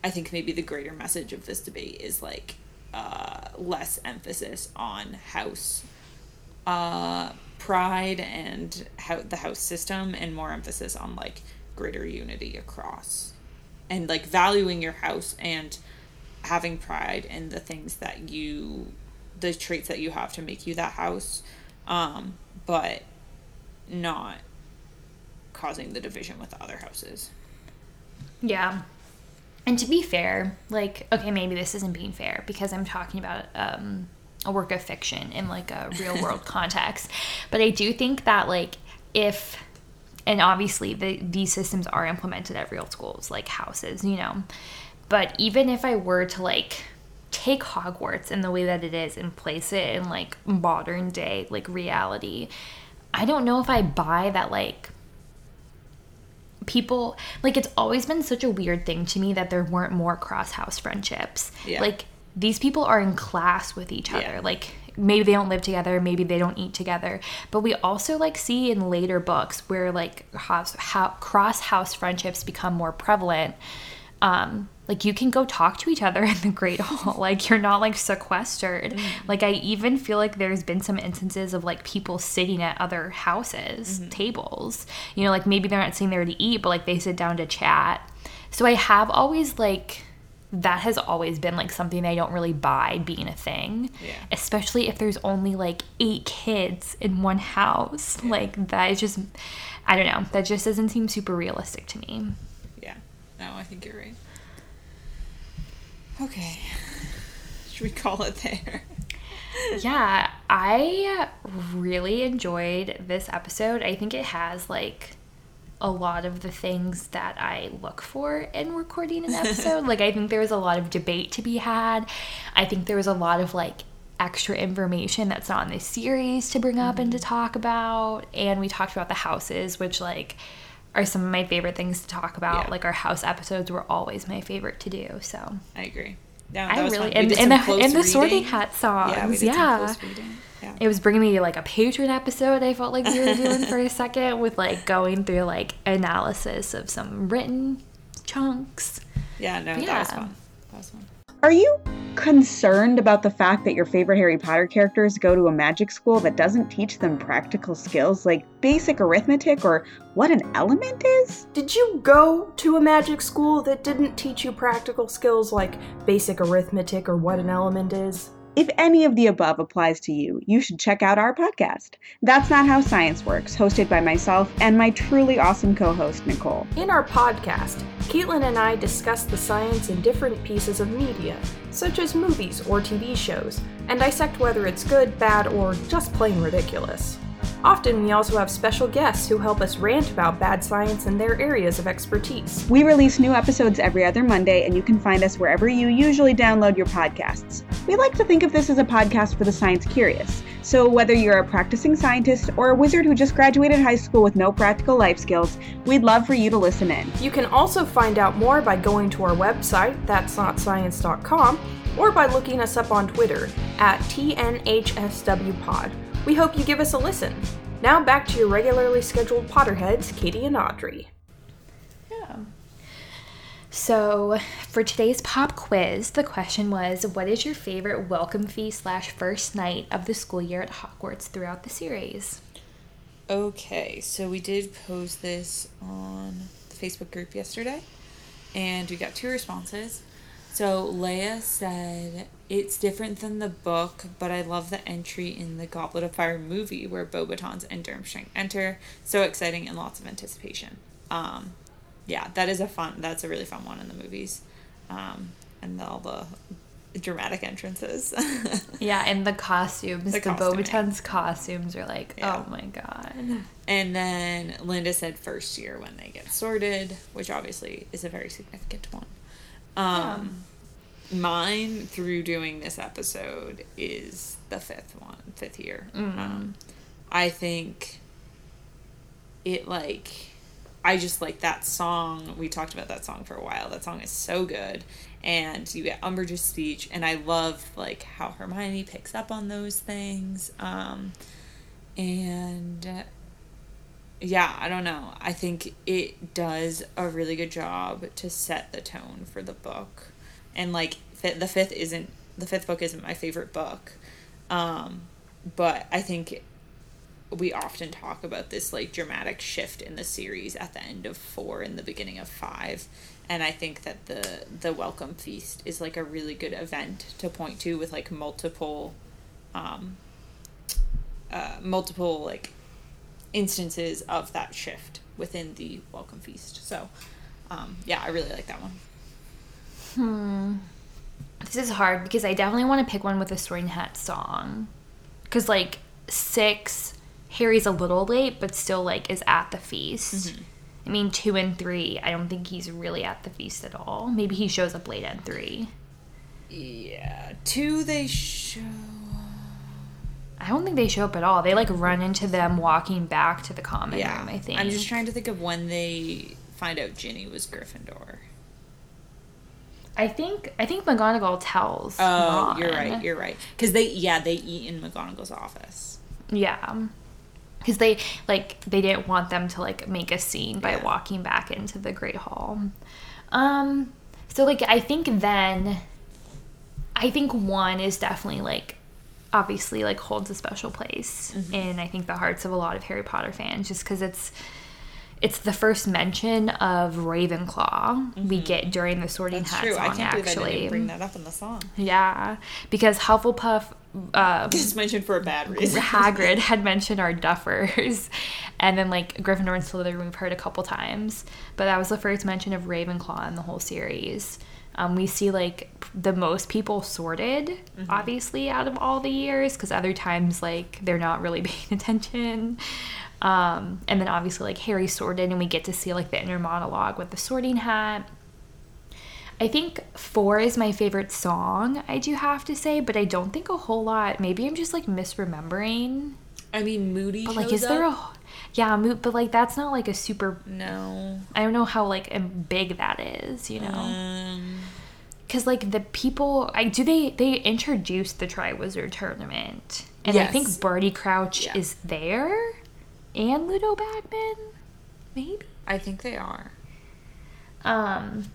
I think maybe the greater message of this debate is like uh, less emphasis on house uh, pride and how the house system, and more emphasis on like greater unity across, and like valuing your house and having pride in the things that you, the traits that you have to make you that house, um, but not causing the division with the other houses. Yeah. And to be fair, like, okay, maybe this isn't being fair because I'm talking about um, a work of fiction in like a real world context. But I do think that, like, if, and obviously the, these systems are implemented at real schools, like houses, you know. But even if I were to, like, take Hogwarts in the way that it is and place it in, like, modern day, like, reality, I don't know if I buy that, like, people like it's always been such a weird thing to me that there weren't more cross house friendships. Yeah. Like these people are in class with each other. Yeah. Like maybe they don't live together, maybe they don't eat together. But we also like see in later books where like house, how, cross house friendships become more prevalent. Um, like you can go talk to each other in the Great Hall. Like you're not like sequestered. Like I even feel like there's been some instances of like people sitting at other houses, tables. You know, like maybe they're not sitting there to eat, but like they sit down to chat. So I have always like that has always been like something I don't really buy being a thing. Yeah. Especially if there's only like eight kids in one house. Like that is just I don't know. That just doesn't seem super realistic to me. Yeah. No, I think you're right. Okay. Should we call it there? yeah, I really enjoyed this episode. I think it has like a lot of the things that I look for in recording an episode. like I think there was a lot of debate to be had. I think there was a lot of like extra information that's not in this series to bring up and to talk about. And we talked about the houses, which like are some of my favorite things to talk about. Yeah. Like our house episodes were always my favorite to do. So I agree. Yeah, that I was really. And, and the and the sorting hat songs. Yeah, Yeah, we did some close reading. Yeah. it was bringing me to like a patron episode. I felt like we were doing for a second with like going through like analysis of some written chunks. Yeah, no, that was fun. That was fun. Are you concerned about the fact that your favorite Harry Potter characters go to a magic school that doesn't teach them practical skills like basic arithmetic or what an element is? Did you go to a magic school that didn't teach you practical skills like basic arithmetic or what an element is? If any of the above applies to you, you should check out our podcast. That's Not How Science Works, hosted by myself and my truly awesome co host, Nicole. In our podcast, Caitlin and I discuss the science in different pieces of media, such as movies or TV shows, and dissect whether it's good, bad, or just plain ridiculous. Often, we also have special guests who help us rant about bad science in their areas of expertise. We release new episodes every other Monday, and you can find us wherever you usually download your podcasts. We like to think of this as a podcast for the science curious. So, whether you're a practicing scientist or a wizard who just graduated high school with no practical life skills, we'd love for you to listen in. You can also find out more by going to our website, that's notscience.com, or by looking us up on Twitter at TNHSWPod. We hope you give us a listen. Now back to your regularly scheduled Potterheads, Katie and Audrey. Yeah. So for today's pop quiz, the question was, "What is your favorite welcome fee slash first night of the school year at Hogwarts throughout the series?" Okay, so we did post this on the Facebook group yesterday, and we got two responses. So Leia said it's different than the book, but I love the entry in the Goblet of Fire movie where Beauxbatons and Durmstrang enter. So exciting and lots of anticipation. Um, yeah, that is a fun. That's a really fun one in the movies, um, and all the dramatic entrances. Yeah, and the costumes, The the. Beauxbatons costumes are like, Yeah. oh my god. And then Linda said first year when they get sorted, which obviously is a very significant one. Um, Mine through doing this episode is the fifth one, fifth year. Um, I think it like, I just like that song. We talked about that song for a while. That song is so good. And you get Umbridge's speech, and I love like how Hermione picks up on those things. Um, and uh, yeah, I don't know. I think it does a really good job to set the tone for the book. And like the fifth isn't the fifth book isn't my favorite book. Um but I think we often talk about this like dramatic shift in the series at the end of 4 and the beginning of 5 and I think that the the welcome feast is like a really good event to point to with like multiple um uh, multiple like instances of that shift within the welcome feast. So, um, yeah, I really like that one. Hmm. This is hard because I definitely want to pick one with a Sorting Hat song. Because, like, six, Harry's a little late, but still, like, is at the feast. Mm-hmm. I mean, two and three, I don't think he's really at the feast at all. Maybe he shows up late at three. Yeah, two they show. I don't think they show up at all. They, like, run into them walking back to the common Yeah, room, I think. I'm just trying to think of when they find out Ginny was Gryffindor. I think I think McGonagall tells. Oh, you're right. You're right. Because they, yeah, they eat in McGonagall's office. Yeah. Because they like they didn't want them to like make a scene by Yeah. walking back into the Great Hall. Um so like I think then I think one is definitely like obviously like holds a special place Mm-hmm. in I think the hearts of a lot of Harry Potter fans just cuz it's it's the first mention of Ravenclaw we get during the Sorting Mm-hmm. That's Hat true. song I can't believe I actually. didn't bring that up in the song. Yeah, because Hufflepuff uh, It's mentioned for a bad reason. Hagrid had mentioned our duffers, and then like Gryffindor and Slytherin we've heard a couple times, but that was the first mention of Ravenclaw in the whole series. Um, we see like the most people sorted, obviously, out of all the years, because other times like they're not really paying attention. Um, and then obviously like Harry sorted, and we get to see like the inner monologue with the Sorting Hat. I think four is my favorite song, I do have to say, but I don't think a whole lot. Maybe I'm just like misremembering. I mean, Moody. But like, is there a. Yeah, but like that's not like a super. No. I don't know how like big that is, you know. Um, Because like the people, I do they they introduced the Triwizard tournament, and I think Yes. Barty Crouch Yeah. is there, and Ludo Bagman, maybe. I think they are. Um,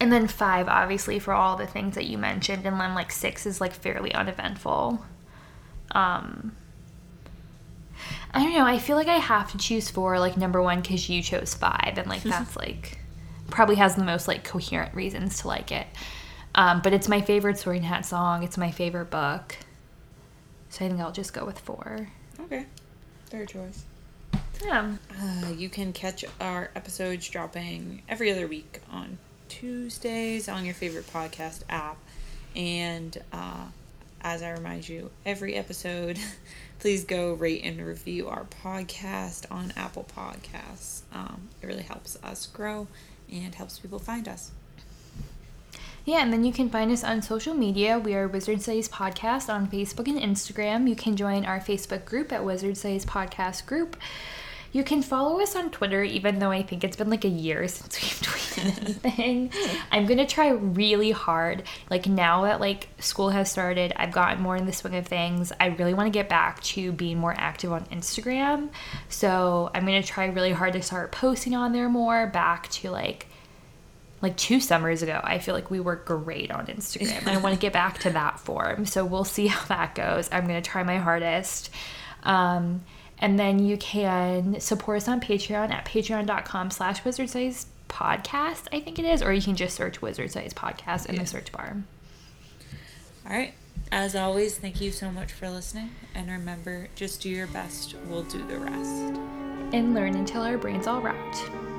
and then five, obviously, for all the things that you mentioned, and then like six is like fairly uneventful. Um, I don't know. I feel like I have to choose four, like number one, because you chose five, and like that's like probably has the most like coherent reasons to like it. Um, but it's my favorite Sorting Hat song. It's my favorite book, so I think I'll just go with four. Okay. third choice. Yeah. Uh, you can catch our episodes dropping every other week on Tuesdays on your favorite podcast app. And uh, as I remind you, every episode, please go rate and review our podcast on Apple Podcasts. Um, it really helps us grow and helps people find us. Yeah, and then you can find us on social media. We are Wizard Studies Podcast on Facebook and Instagram. You can join our Facebook group at Wizard Studies Podcast Group. You can follow us on Twitter, even though I think it's been like a year since we've tweeted anything. I'm gonna try really hard. Like now that like school has started, I've gotten more in the swing of things. I really want to get back to being more active on Instagram. So I'm gonna try really hard to start posting on there more. Back to like like two summers ago, I feel like we were great on Instagram. I want to get back to that form. So we'll see how that goes. I'm going to try my hardest. Um, and then you can support us on Patreon at patreon.com slash wizard studies podcast, I think it is, or you can just search wizard studies podcast in the search bar. All right. As always, thank you so much for listening. And remember, just do your best, we'll do the rest. And learn until our brains all rot.